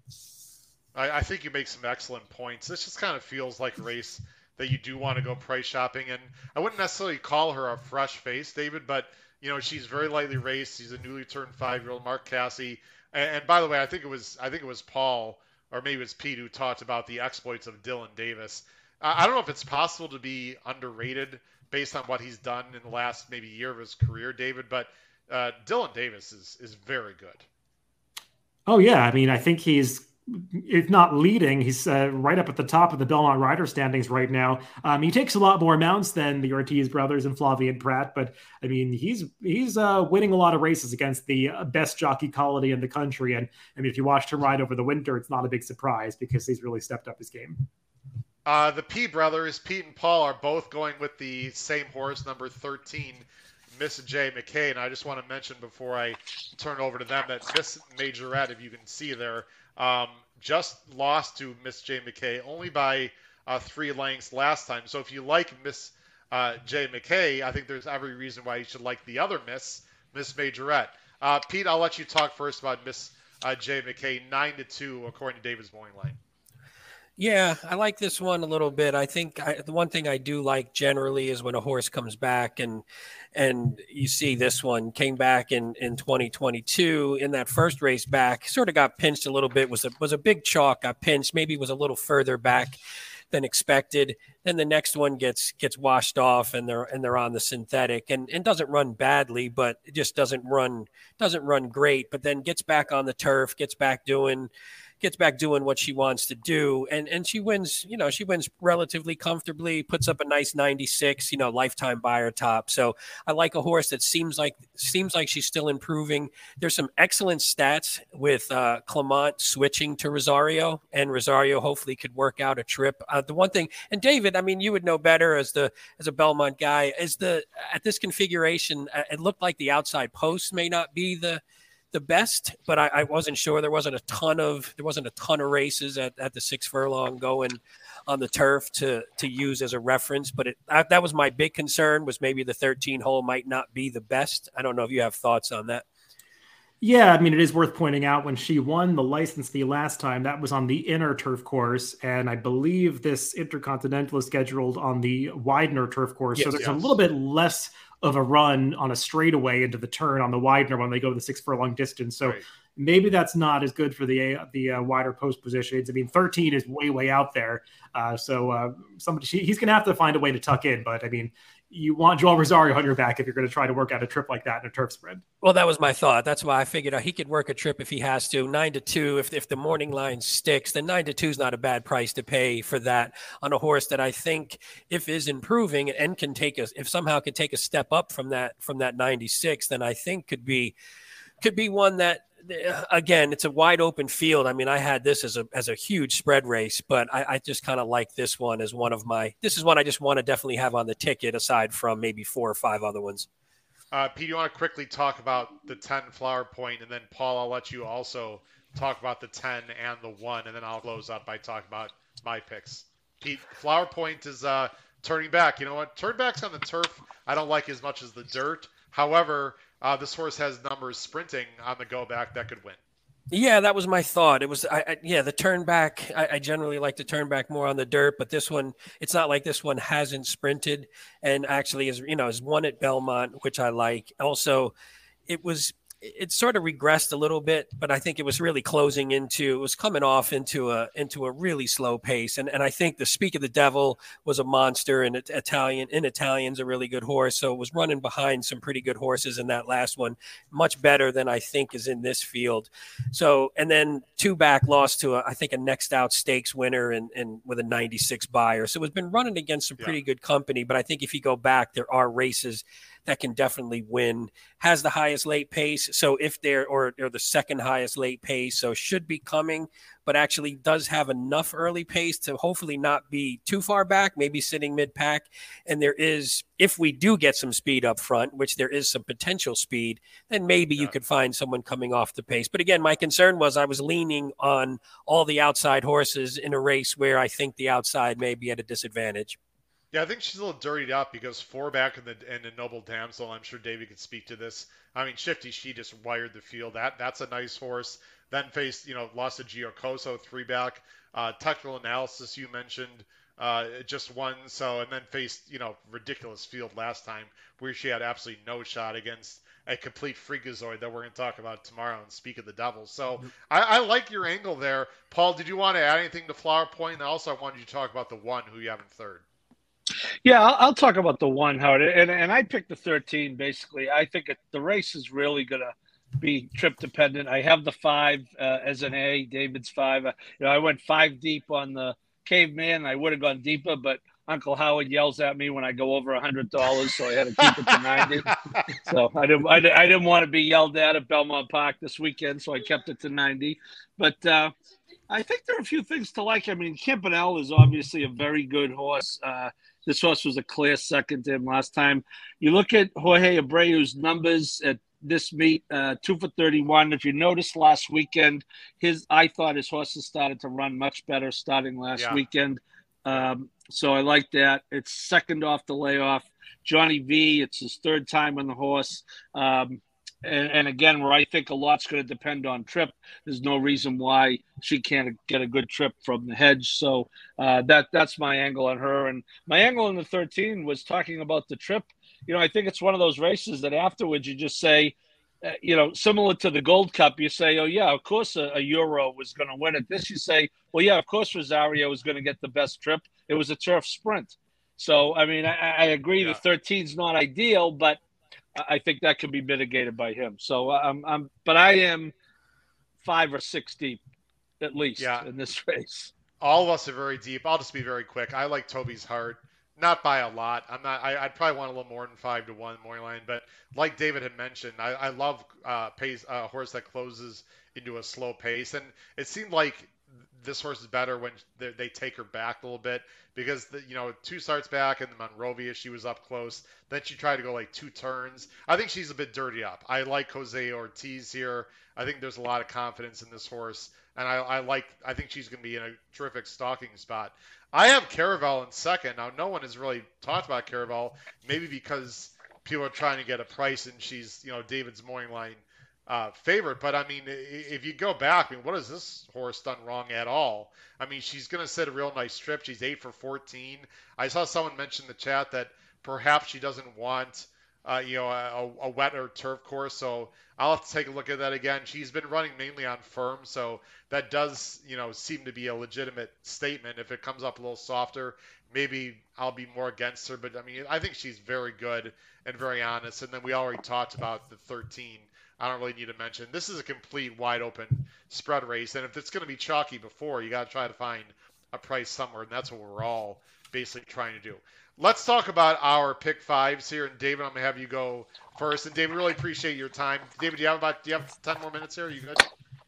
I, I think you make some excellent points. This just kind of feels like a race that you do want to go price shopping, and I wouldn't necessarily call her a fresh face, David, but you know she's very lightly raced. She's a newly turned five year old Mark Casse. And, and by the way, I think it was I think it was Paul or maybe it was Pete who talked about the exploits of Dylan Davis. I don't know if it's possible to be underrated based on what he's done in the last maybe year of his career, David, but uh, Dylan Davis is is very good.
Oh yeah, I mean, I think he's if not leading, he's uh, right up at the top of the Belmont Rider standings right now. Um, he takes a lot more mounts than the Ortiz brothers and Flavien Prat, but I mean, he's he's uh, winning a lot of races against the uh, best jockey quality in the country. And I mean, if you watched him ride over the winter, it's not a big surprise because he's really stepped up his game.
Uh, the P brothers, Pete and Paul, are both going with the same horse, number 13, Miss J. McKay. And I just want to mention before I turn over to them that Miss Majorette, if you can see there, um, just lost to Miss J. McKay only by uh, three lengths last time. So if you like Miss uh, J. McKay, I think there's every reason why you should like the other Miss, Miss Majorette. Uh, Pete, I'll let you talk first about Miss uh, Jay McKay, nine to two according to David's morning line.
Yeah, I like this one a little bit. I think I, the one thing I do like generally is when a horse comes back and and you see this one came back in in 2022 in that first race back, sort of got pinched a little bit. was a was a big chalk, got pinched, maybe was a little further back than expected. Then the next one gets gets washed off and they're and they're on the synthetic and, and doesn't run badly, but it just doesn't run doesn't run great. But then gets back on the turf, gets back doing gets back doing what she wants to do. And and she wins you know she wins relatively comfortably puts up a nice 96 you know lifetime Beyer top. So i like a horse that seems like seems like she's still improving. There's some excellent stats with uh, clement switching to rosario and rosario hopefully could work out a trip. Uh, the one thing and david i mean you would know better as the as a belmont guy is the at this configuration uh, it looked like the outside post may not be the the best, but I, I, wasn't sure. There wasn't a ton of there wasn't a ton of races at, at the six furlong going on the turf to to use as a reference. But it, I, that was my big concern was maybe the 13 hole might not be the best. I don't know if you have thoughts on that.
Yeah, I mean, it is worth pointing out when she won the license fee last time, that was on the inner turf course. And I believe this intercontinental is scheduled on the Widener turf course. Yes, so there's yes. a little bit less of a run on a straightaway into the turn on the Widener when they go the six furlong distance. So right. maybe that's not as good for the the uh, wider post positions. I mean, 13 is way way out there. Uh, so uh, somebody he's going to have to find a way to tuck in. But I mean, you want Joel Rosario on your back if you're going to try to work out a trip like that in a turf spread.
Well, that was my thought. That's why I figured out he could work a trip if he has to. Nine to two. If if the morning line sticks, then nine to two is not a bad price to pay for that on a horse that I think if is improving and can take a if somehow could take a step up from that from that 96, then I think could be could be one that again, it's a wide open field. I mean, I had this as a as a huge spread race, but I, I just kind of like this one as one of my. This is one I just want to definitely have on the ticket, aside from maybe four or five other ones.
Uh, Pete, you want to quickly talk about the ten flower point, and then Paul, I'll let you also talk about the ten and the one, and then I'll close up by talking about my picks. Pete, flower point is uh, turning back. You know what? Turnbacks on the turf I don't like as much as the dirt. However, uh, this horse has numbers sprinting on the go back that could win.
Yeah, that was my thought. It was, I, I yeah, the turn back. I, I, generally like to turn back more on the dirt, but this one, it's not like this one hasn't sprinted and actually is, you know, has won at Belmont, which I like. Also, it was it sort of regressed a little bit, but I think it was really closing into it was coming off into a into a really slow pace. And and I think the Speak of the Devil was a monster and Italian in Italian's a really good horse. So it was running behind some pretty good horses in that last one, much better than I think is in this field. So and then two back lost to a, I think a next out stakes winner and and with a 96 Beyer, So it's been running against some pretty yeah. good company. But I think if you go back, there are races that can definitely win. Has the highest late pace, so if they're or, or the second highest late pace, so should be coming, but actually does have enough early pace to hopefully not be too far back, maybe sitting mid pack. And there is, if we do get some speed up front, which there is some potential speed, then maybe yeah. you could find someone coming off the pace. But again, my concern was I was leaning on all the outside horses in a race where I think the outside may be at a disadvantage.
Yeah, I think she's a little dirtied up because four back in the in the Noble Damsel. I'm sure Davey could speak to this. I mean, Shifty, she just wired the field. That that's a nice horse. Then faced, you know, lost to Giocoso three back. Uh, technical analysis you mentioned, uh, just won. So and then faced, you know, ridiculous field last time where she had absolutely no shot against a complete freakazoid that we're going to talk about tomorrow and speak of the devil. So. I, I, like your angle there, Paul. Did you want to add anything to Flower Point? And also, I wanted you to talk about the one who you have in third.
Yeah, I'll, I'll, talk about the one, Howard, and and I picked the thirteen. Basically, I think it, the race is really gonna be trip dependent. I have the five uh, as an A. David's five. Uh, you know, I went five deep on the caveman. I would have gone deeper, but Uncle Howard yells at me when I go over a hundred dollars, so I had to keep it to ninety. [laughs] so I didn't, I, I, didn't want to be yelled at at Belmont Park this weekend, so I kept it to ninety. But uh, I think there are a few things to like. I mean, Campanelle is obviously a very good horse. Uh, this horse was a clear second to him last time. You look at Jorge Abreu's numbers at this meet, uh, two for 31. If you noticed last weekend, his I thought his horses started to run much better starting last yeah. weekend. Um, so I like that. It's second off the layoff. Johnny V, it's his third time on the horse. Um, and, and again, where I think a lot's going to depend on trip. There's no reason why she can't get a good trip from the hedge. So uh, that that's my angle on her. And my angle in the 13 was talking about the trip. You know, I think it's one of those races that afterwards you just say, uh, you know, similar to the Gold Cup, you say, oh, yeah, of course a, a Euro was going to win it. This, you say, well, yeah, of course Rosario was going to get the best trip. It was a turf sprint. So, I mean, I, I agree yeah. the 13 is not ideal, but I think that can be mitigated by him. So I'm, I'm, but I am five or six deep at least yeah. in this [laughs] race.
All of us are very deep. I'll just be very quick. I like Toby's heart, not by a lot. I'm not. I, would probably want a little more than five to one morning line, but like David had mentioned, I, I love uh, pace a uh, horse that closes into a slow pace, and it seemed like this horse is better when they, they take her back a little bit because the, you know two starts back and the Monrovia she was up close. Then she tried to go like two turns. I think she's a bit dirty up. I like Jose Ortiz here. I think there's a lot of confidence in this horse, and I, I like. I think she's going to be in a terrific stalking spot. I have Caravel in second. Now no one has really talked about Caravel, maybe because people are trying to get a price and she's you know David's morning line uh, favorite. But I mean, if you go back, I mean, what has this horse done wrong at all? I mean, she's going to set a real nice trip. She's eight for 14. I saw someone mention in the chat that perhaps she doesn't want, uh, you know, a, a wet or turf course. So I'll have to take a look at that again. She's been running mainly on firm, so that does, you know, seem to be a legitimate statement. If it comes up a little softer, maybe I'll be more against her. But I mean, I think she's very good and very honest. And then we already talked about the 13 I don't really need to mention. This is a complete wide open spread race, and if it's going to be chalky before, you got to try to find a price somewhere, and that's what we're all basically trying to do. Let's talk about our pick fives here, and David, I'm gonna have you go first. And David, really appreciate your time. David, do you have about do you have ten more minutes here? Are you good?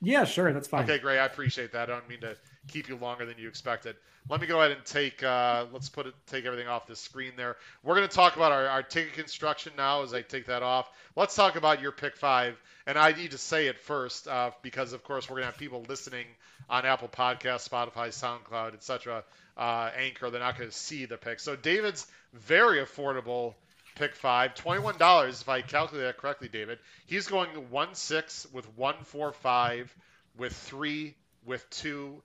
Yeah, sure, that's fine.
Okay, great. I appreciate that. I don't mean to keep you longer than you expected. Let me go ahead and take uh, let's put it take everything off the screen there. We're going to talk about our, our ticket construction now as I take that off. Let's talk about your pick five, and I need to say it first uh, because of course we're going to have people listening on Apple Podcasts, Spotify, SoundCloud, etc. Uh, Anchor. They're not going to see the pick. So David's very affordable pick five, twenty-one dollars if I calculate that correctly, David. He's going one six with one four five, with three, with two,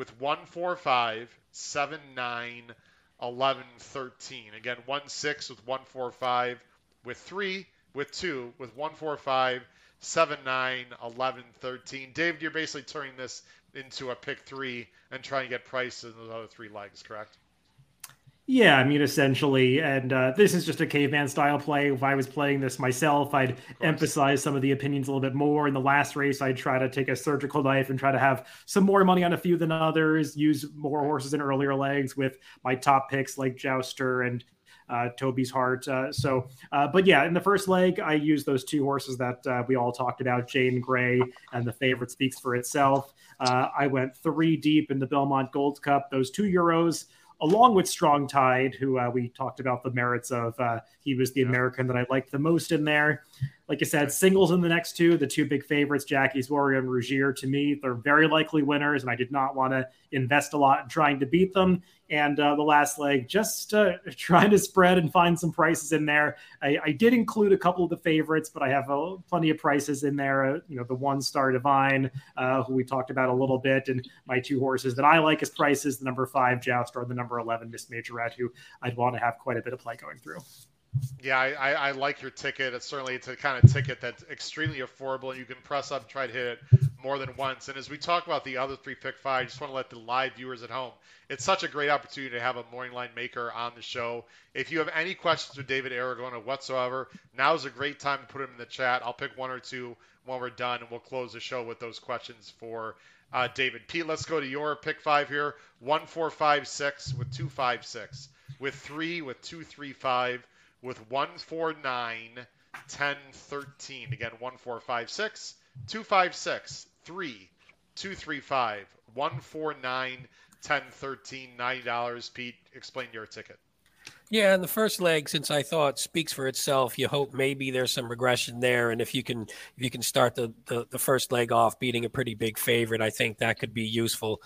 with 1, 4, 5, 7, 9, 11, 13. Again, 1, 6 with 1, 4, 5, with 3, with 2, with 1, 4, 5, 7, 9, 11, 13. David, you're basically turning this into a pick three and trying to get price in those other three legs, correct?
Yeah, I mean, essentially, and uh, this is just a caveman style play. If I was playing this myself, I'd emphasize some of the opinions a little bit more. In the last race, I'd try to take a surgical knife and try to have some more money on a few than others, use more horses in earlier legs with my top picks like Jouster and uh, Toby's Heart. Uh, so, uh, but yeah, in the first leg, I used those two horses that uh, we all talked about, Jane Grey, and the favorite speaks for itself. Uh, I went three deep in the Belmont Gold Cup, those two euros along with Strong Tide, who uh, we talked about the merits of. Uh, he was the. American that I liked the most in there. Like I said, singles in the next two, the two big favorites, Jackie's Warrior and Rougier, to me, they're very likely winners, and I did not want to invest a lot in trying to beat them. And uh, the last leg, just uh, [laughs] trying to spread and find some prices in there. I, I, did include a couple of the favorites, but I have uh, plenty of prices in there. Uh, you know, the one star Divine, uh, who we talked about a little bit, and my two horses that I like as prices, the number five Jouster, the number 11 Miss Majorette, who I'd want to have quite a bit of play going through.
Yeah, I, I, I, like your ticket. It's certainly it's a kind of ticket that's extremely affordable, and you can press up and try to hit it more than once. And as we talk about the other three pick five, I just want to let the live viewers at home. It's such a great opportunity to have a morning line maker on the show. If you have any questions with David Aragona whatsoever, now is a great time to put them in the chat. I'll pick one or two when we're done, and we'll close the show with those questions for uh, David. Pete, let's go to your pick five here. One, four, five, six with two, five, six with three, with two, three, five with 149, 10, 13. Again, 1456, 256, 3, 235, 149, 10, 13, $90. Pete, explain your ticket.
Yeah, and the first leg, since I thought speaks for itself, you hope maybe there's some regression there, and if you can, if you can start the, the, the first leg off beating a pretty big favorite, I think that could be useful.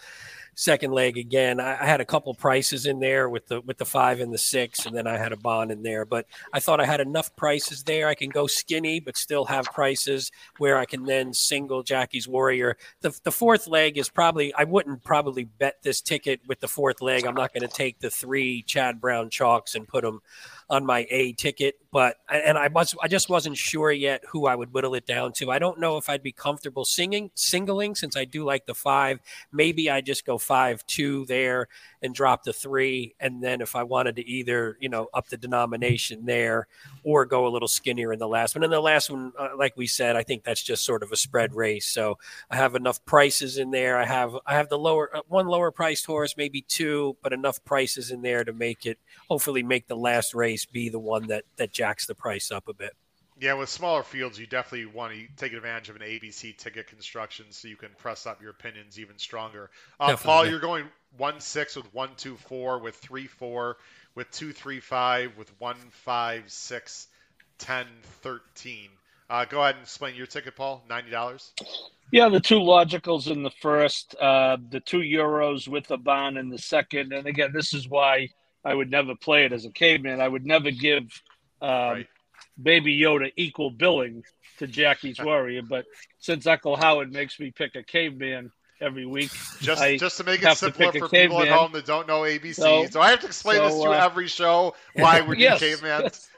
Second leg again. I, I, had a couple prices in there with the with the five and the six, and then I had a bond in there. But I thought I had enough prices there. I can go skinny, but still have prices where I can then single Jackie's Warrior. The the fourth leg is probably I wouldn't probably bet this ticket with the fourth leg. I'm not going to take the three Chad Brown chalks and put them on my A ticket, but and I was I just wasn't sure yet who I would whittle it down to. I don't know if I'd be comfortable singing singling since I do like the five. Maybe I just go five two there and drop the three, and then if I wanted to either you know up the denomination there or go a little skinnier in the last one. And the last one, uh, like we said, I think that's just sort of a spread race. So I have enough prices in there. I have I have the lower uh, one lower priced horse, maybe two, but enough prices in there to make it hopefully make the last race be the one that that jacks the price up a bit.
Yeah, with smaller fields, you definitely want to take advantage of an ABC ticket construction so you can press up your opinions even stronger. Uh, Paul, you're going one six with one two four with three four with two three five with one five six ten thirteen. Uh, go ahead and explain your ticket, Paul. Ninety dollars.
Yeah, the two logicals in the first, uh, the two euros with the bond in the second, and again, this is why I would never play it as a caveman. I would never give um, right. Baby Yoda equal billing to Jackie's [laughs] Warrior, but since Uncle Howard makes me pick a caveman every week,
just I just to make it simpler for people at home that don't know ABC, so, so I have to explain so, this to uh, every show why we [laughs] yes, do caveman. Yes.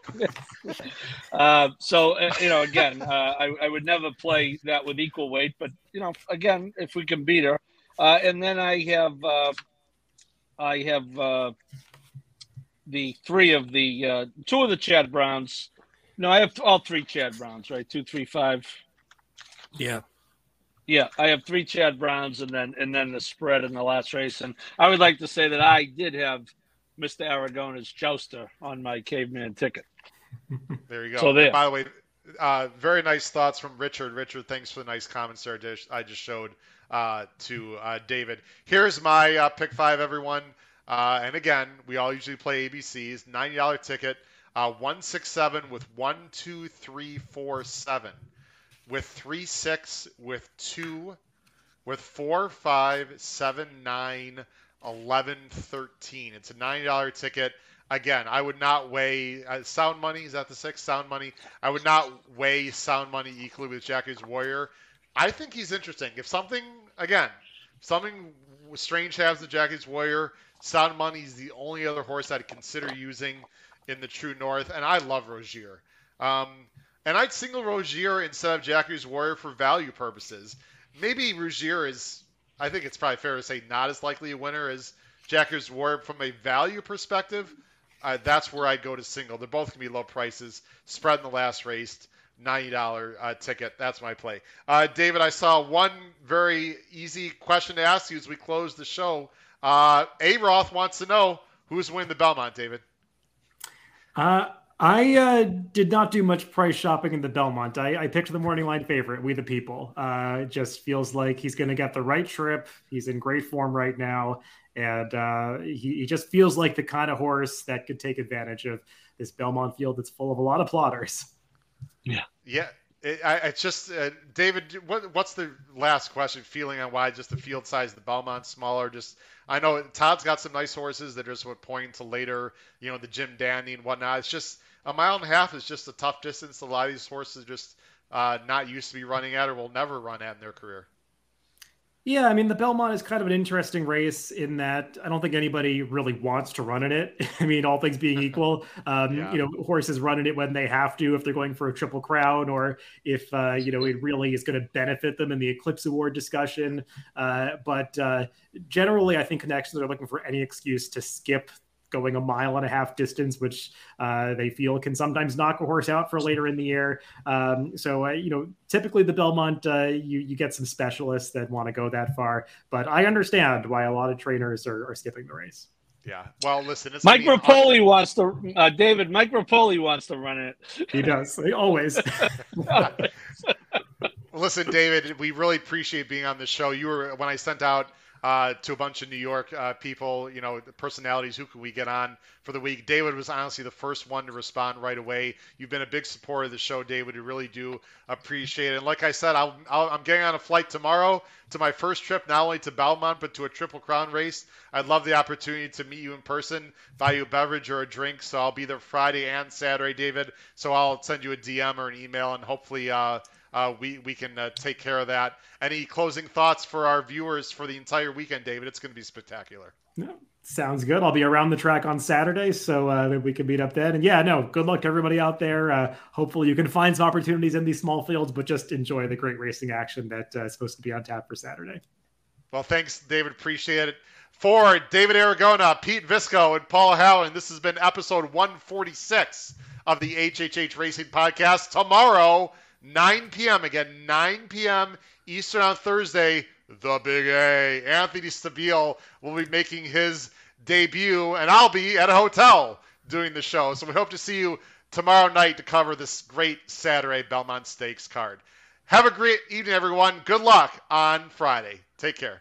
[laughs]
uh, so uh, you know, again, uh, I, I, would never play that with equal weight, but you know, again, if we can beat her, uh, and then I have uh, I have the three of the uh, two of the Chad Browns. No, I have all three Chad Browns, right? Two, three, five.
Yeah.
Yeah, I have three Chad Browns and then and then the spread in the last race. And I would like to say that I did have Mr. Aragona's Jouster on my caveman ticket. [laughs]
There you go. So there. By the way, uh, very nice thoughts from Richard. Richard, thanks for the nice comments there I just showed uh, to uh, David. Here's my uh, pick five, everyone. Uh, and again, we all usually play ABCs. $90 ticket. Uh, 167 with 1, 2, 3, 4, 7. With 3, 6, with 2, with 4, 5, 7, 9, 11, 13. It's a $90 ticket. Again, I would not weigh uh, Sound Money. Is that the six? Sound Money. I would not weigh Sound Money equally with Jackie's Warrior. I think he's interesting. If something, again, something strange happens to Jackie's Warrior, Sound Money is the only other horse I'd consider using in the True North, and I love Rougier. Um, and I'd single Rougier instead of Jackie's Warrior for value purposes. Maybe Rougier is, I think it's probably fair to say, not as likely a winner as Jackie's Warrior from a value perspective. Uh, that's where I'd go to single. They're both going to be low prices. Spread in the last race, $90 uh, ticket. That's my play. Uh, David, I saw one very easy question to ask you as we close the show. Uh, A. Roth wants to know who's winning the Belmont, David.
Uh, I uh, did not do much price shopping in the Belmont. I, I picked the morning line favorite, We the People. Uh, it just feels like he's going to get the right trip. He's in great form right now. And uh, he, he just feels like the kind of horse that could take advantage of this Belmont field that's full of a lot of plotters.
Yeah.
Yeah. It, I, it's just uh, David. What, what's the last question? Feeling on why just the field size, the Belmont smaller? Just I know Todd's got some nice horses that just would point to later, you know, the Jim Dandy and whatnot. It's just a mile and a half is just a tough distance. A lot of these horses just uh, not used to be running at or will never run at in their career.
Yeah, I mean the Belmont is kind of an interesting race in that I don't think anybody really wants to run in it. [laughs] I mean, all things being equal, [laughs] um, yeah. you know, horses running it when they have to if they're going for a triple crown or if uh, you know it really is going to benefit them in the Eclipse Award discussion. Uh, but uh, generally, I think connections are looking for any excuse to skip going a mile and a half distance, which uh, they feel can sometimes knock a horse out for later in the year. Um, so, uh, you know, typically the Belmont, uh, you, you get some specialists that want to go that far, but I understand why a lot of trainers are, are skipping the race.
Yeah. Well, listen,
Mike Repole wants to, uh, David, Mike Repole wants to run it.
He does. He always. [laughs]
listen, David, we really appreciate being on the show. You were, when I sent out uh, to a bunch of New York uh, people, you know, the personalities. Who can we get on for the week? David was honestly the first one to respond right away. You've been a big supporter of the show, David. We really do appreciate it. And like I said, i am getting on a flight tomorrow to my first trip, not only to Belmont, but to a Triple Crown race. I'd love the opportunity to meet you in person, buy you a beverage or a drink. So I'll be there Friday and Saturday, David. So I'll send you a DM or an email, and hopefully, uh, uh, we we can uh, take care of that. Any closing thoughts for our viewers for the entire weekend, David? It's going to be spectacular.
Yeah, sounds good. I'll be around the track on Saturday, so uh, we can meet up then. And yeah, no, good luck to everybody out there. Uh, hopefully, you can find some opportunities in these small fields, but just enjoy the great racing action that uh, is supposed to be on tap for Saturday.
Well, thanks, David. Appreciate it. For David Aragona, Pete Visco, and Paul Howland, this has been episode 146 of the HHH Racing Podcast. Tomorrow 9 p.m. Again, 9 p.m. Eastern on Thursday. The Big A. Anthony Stabile will be making his debut, and I'll be at a hotel doing the show. So we hope to see you tomorrow night to cover this great Saturday Belmont Stakes card. Have a great evening, everyone. Good luck on Friday. Take care.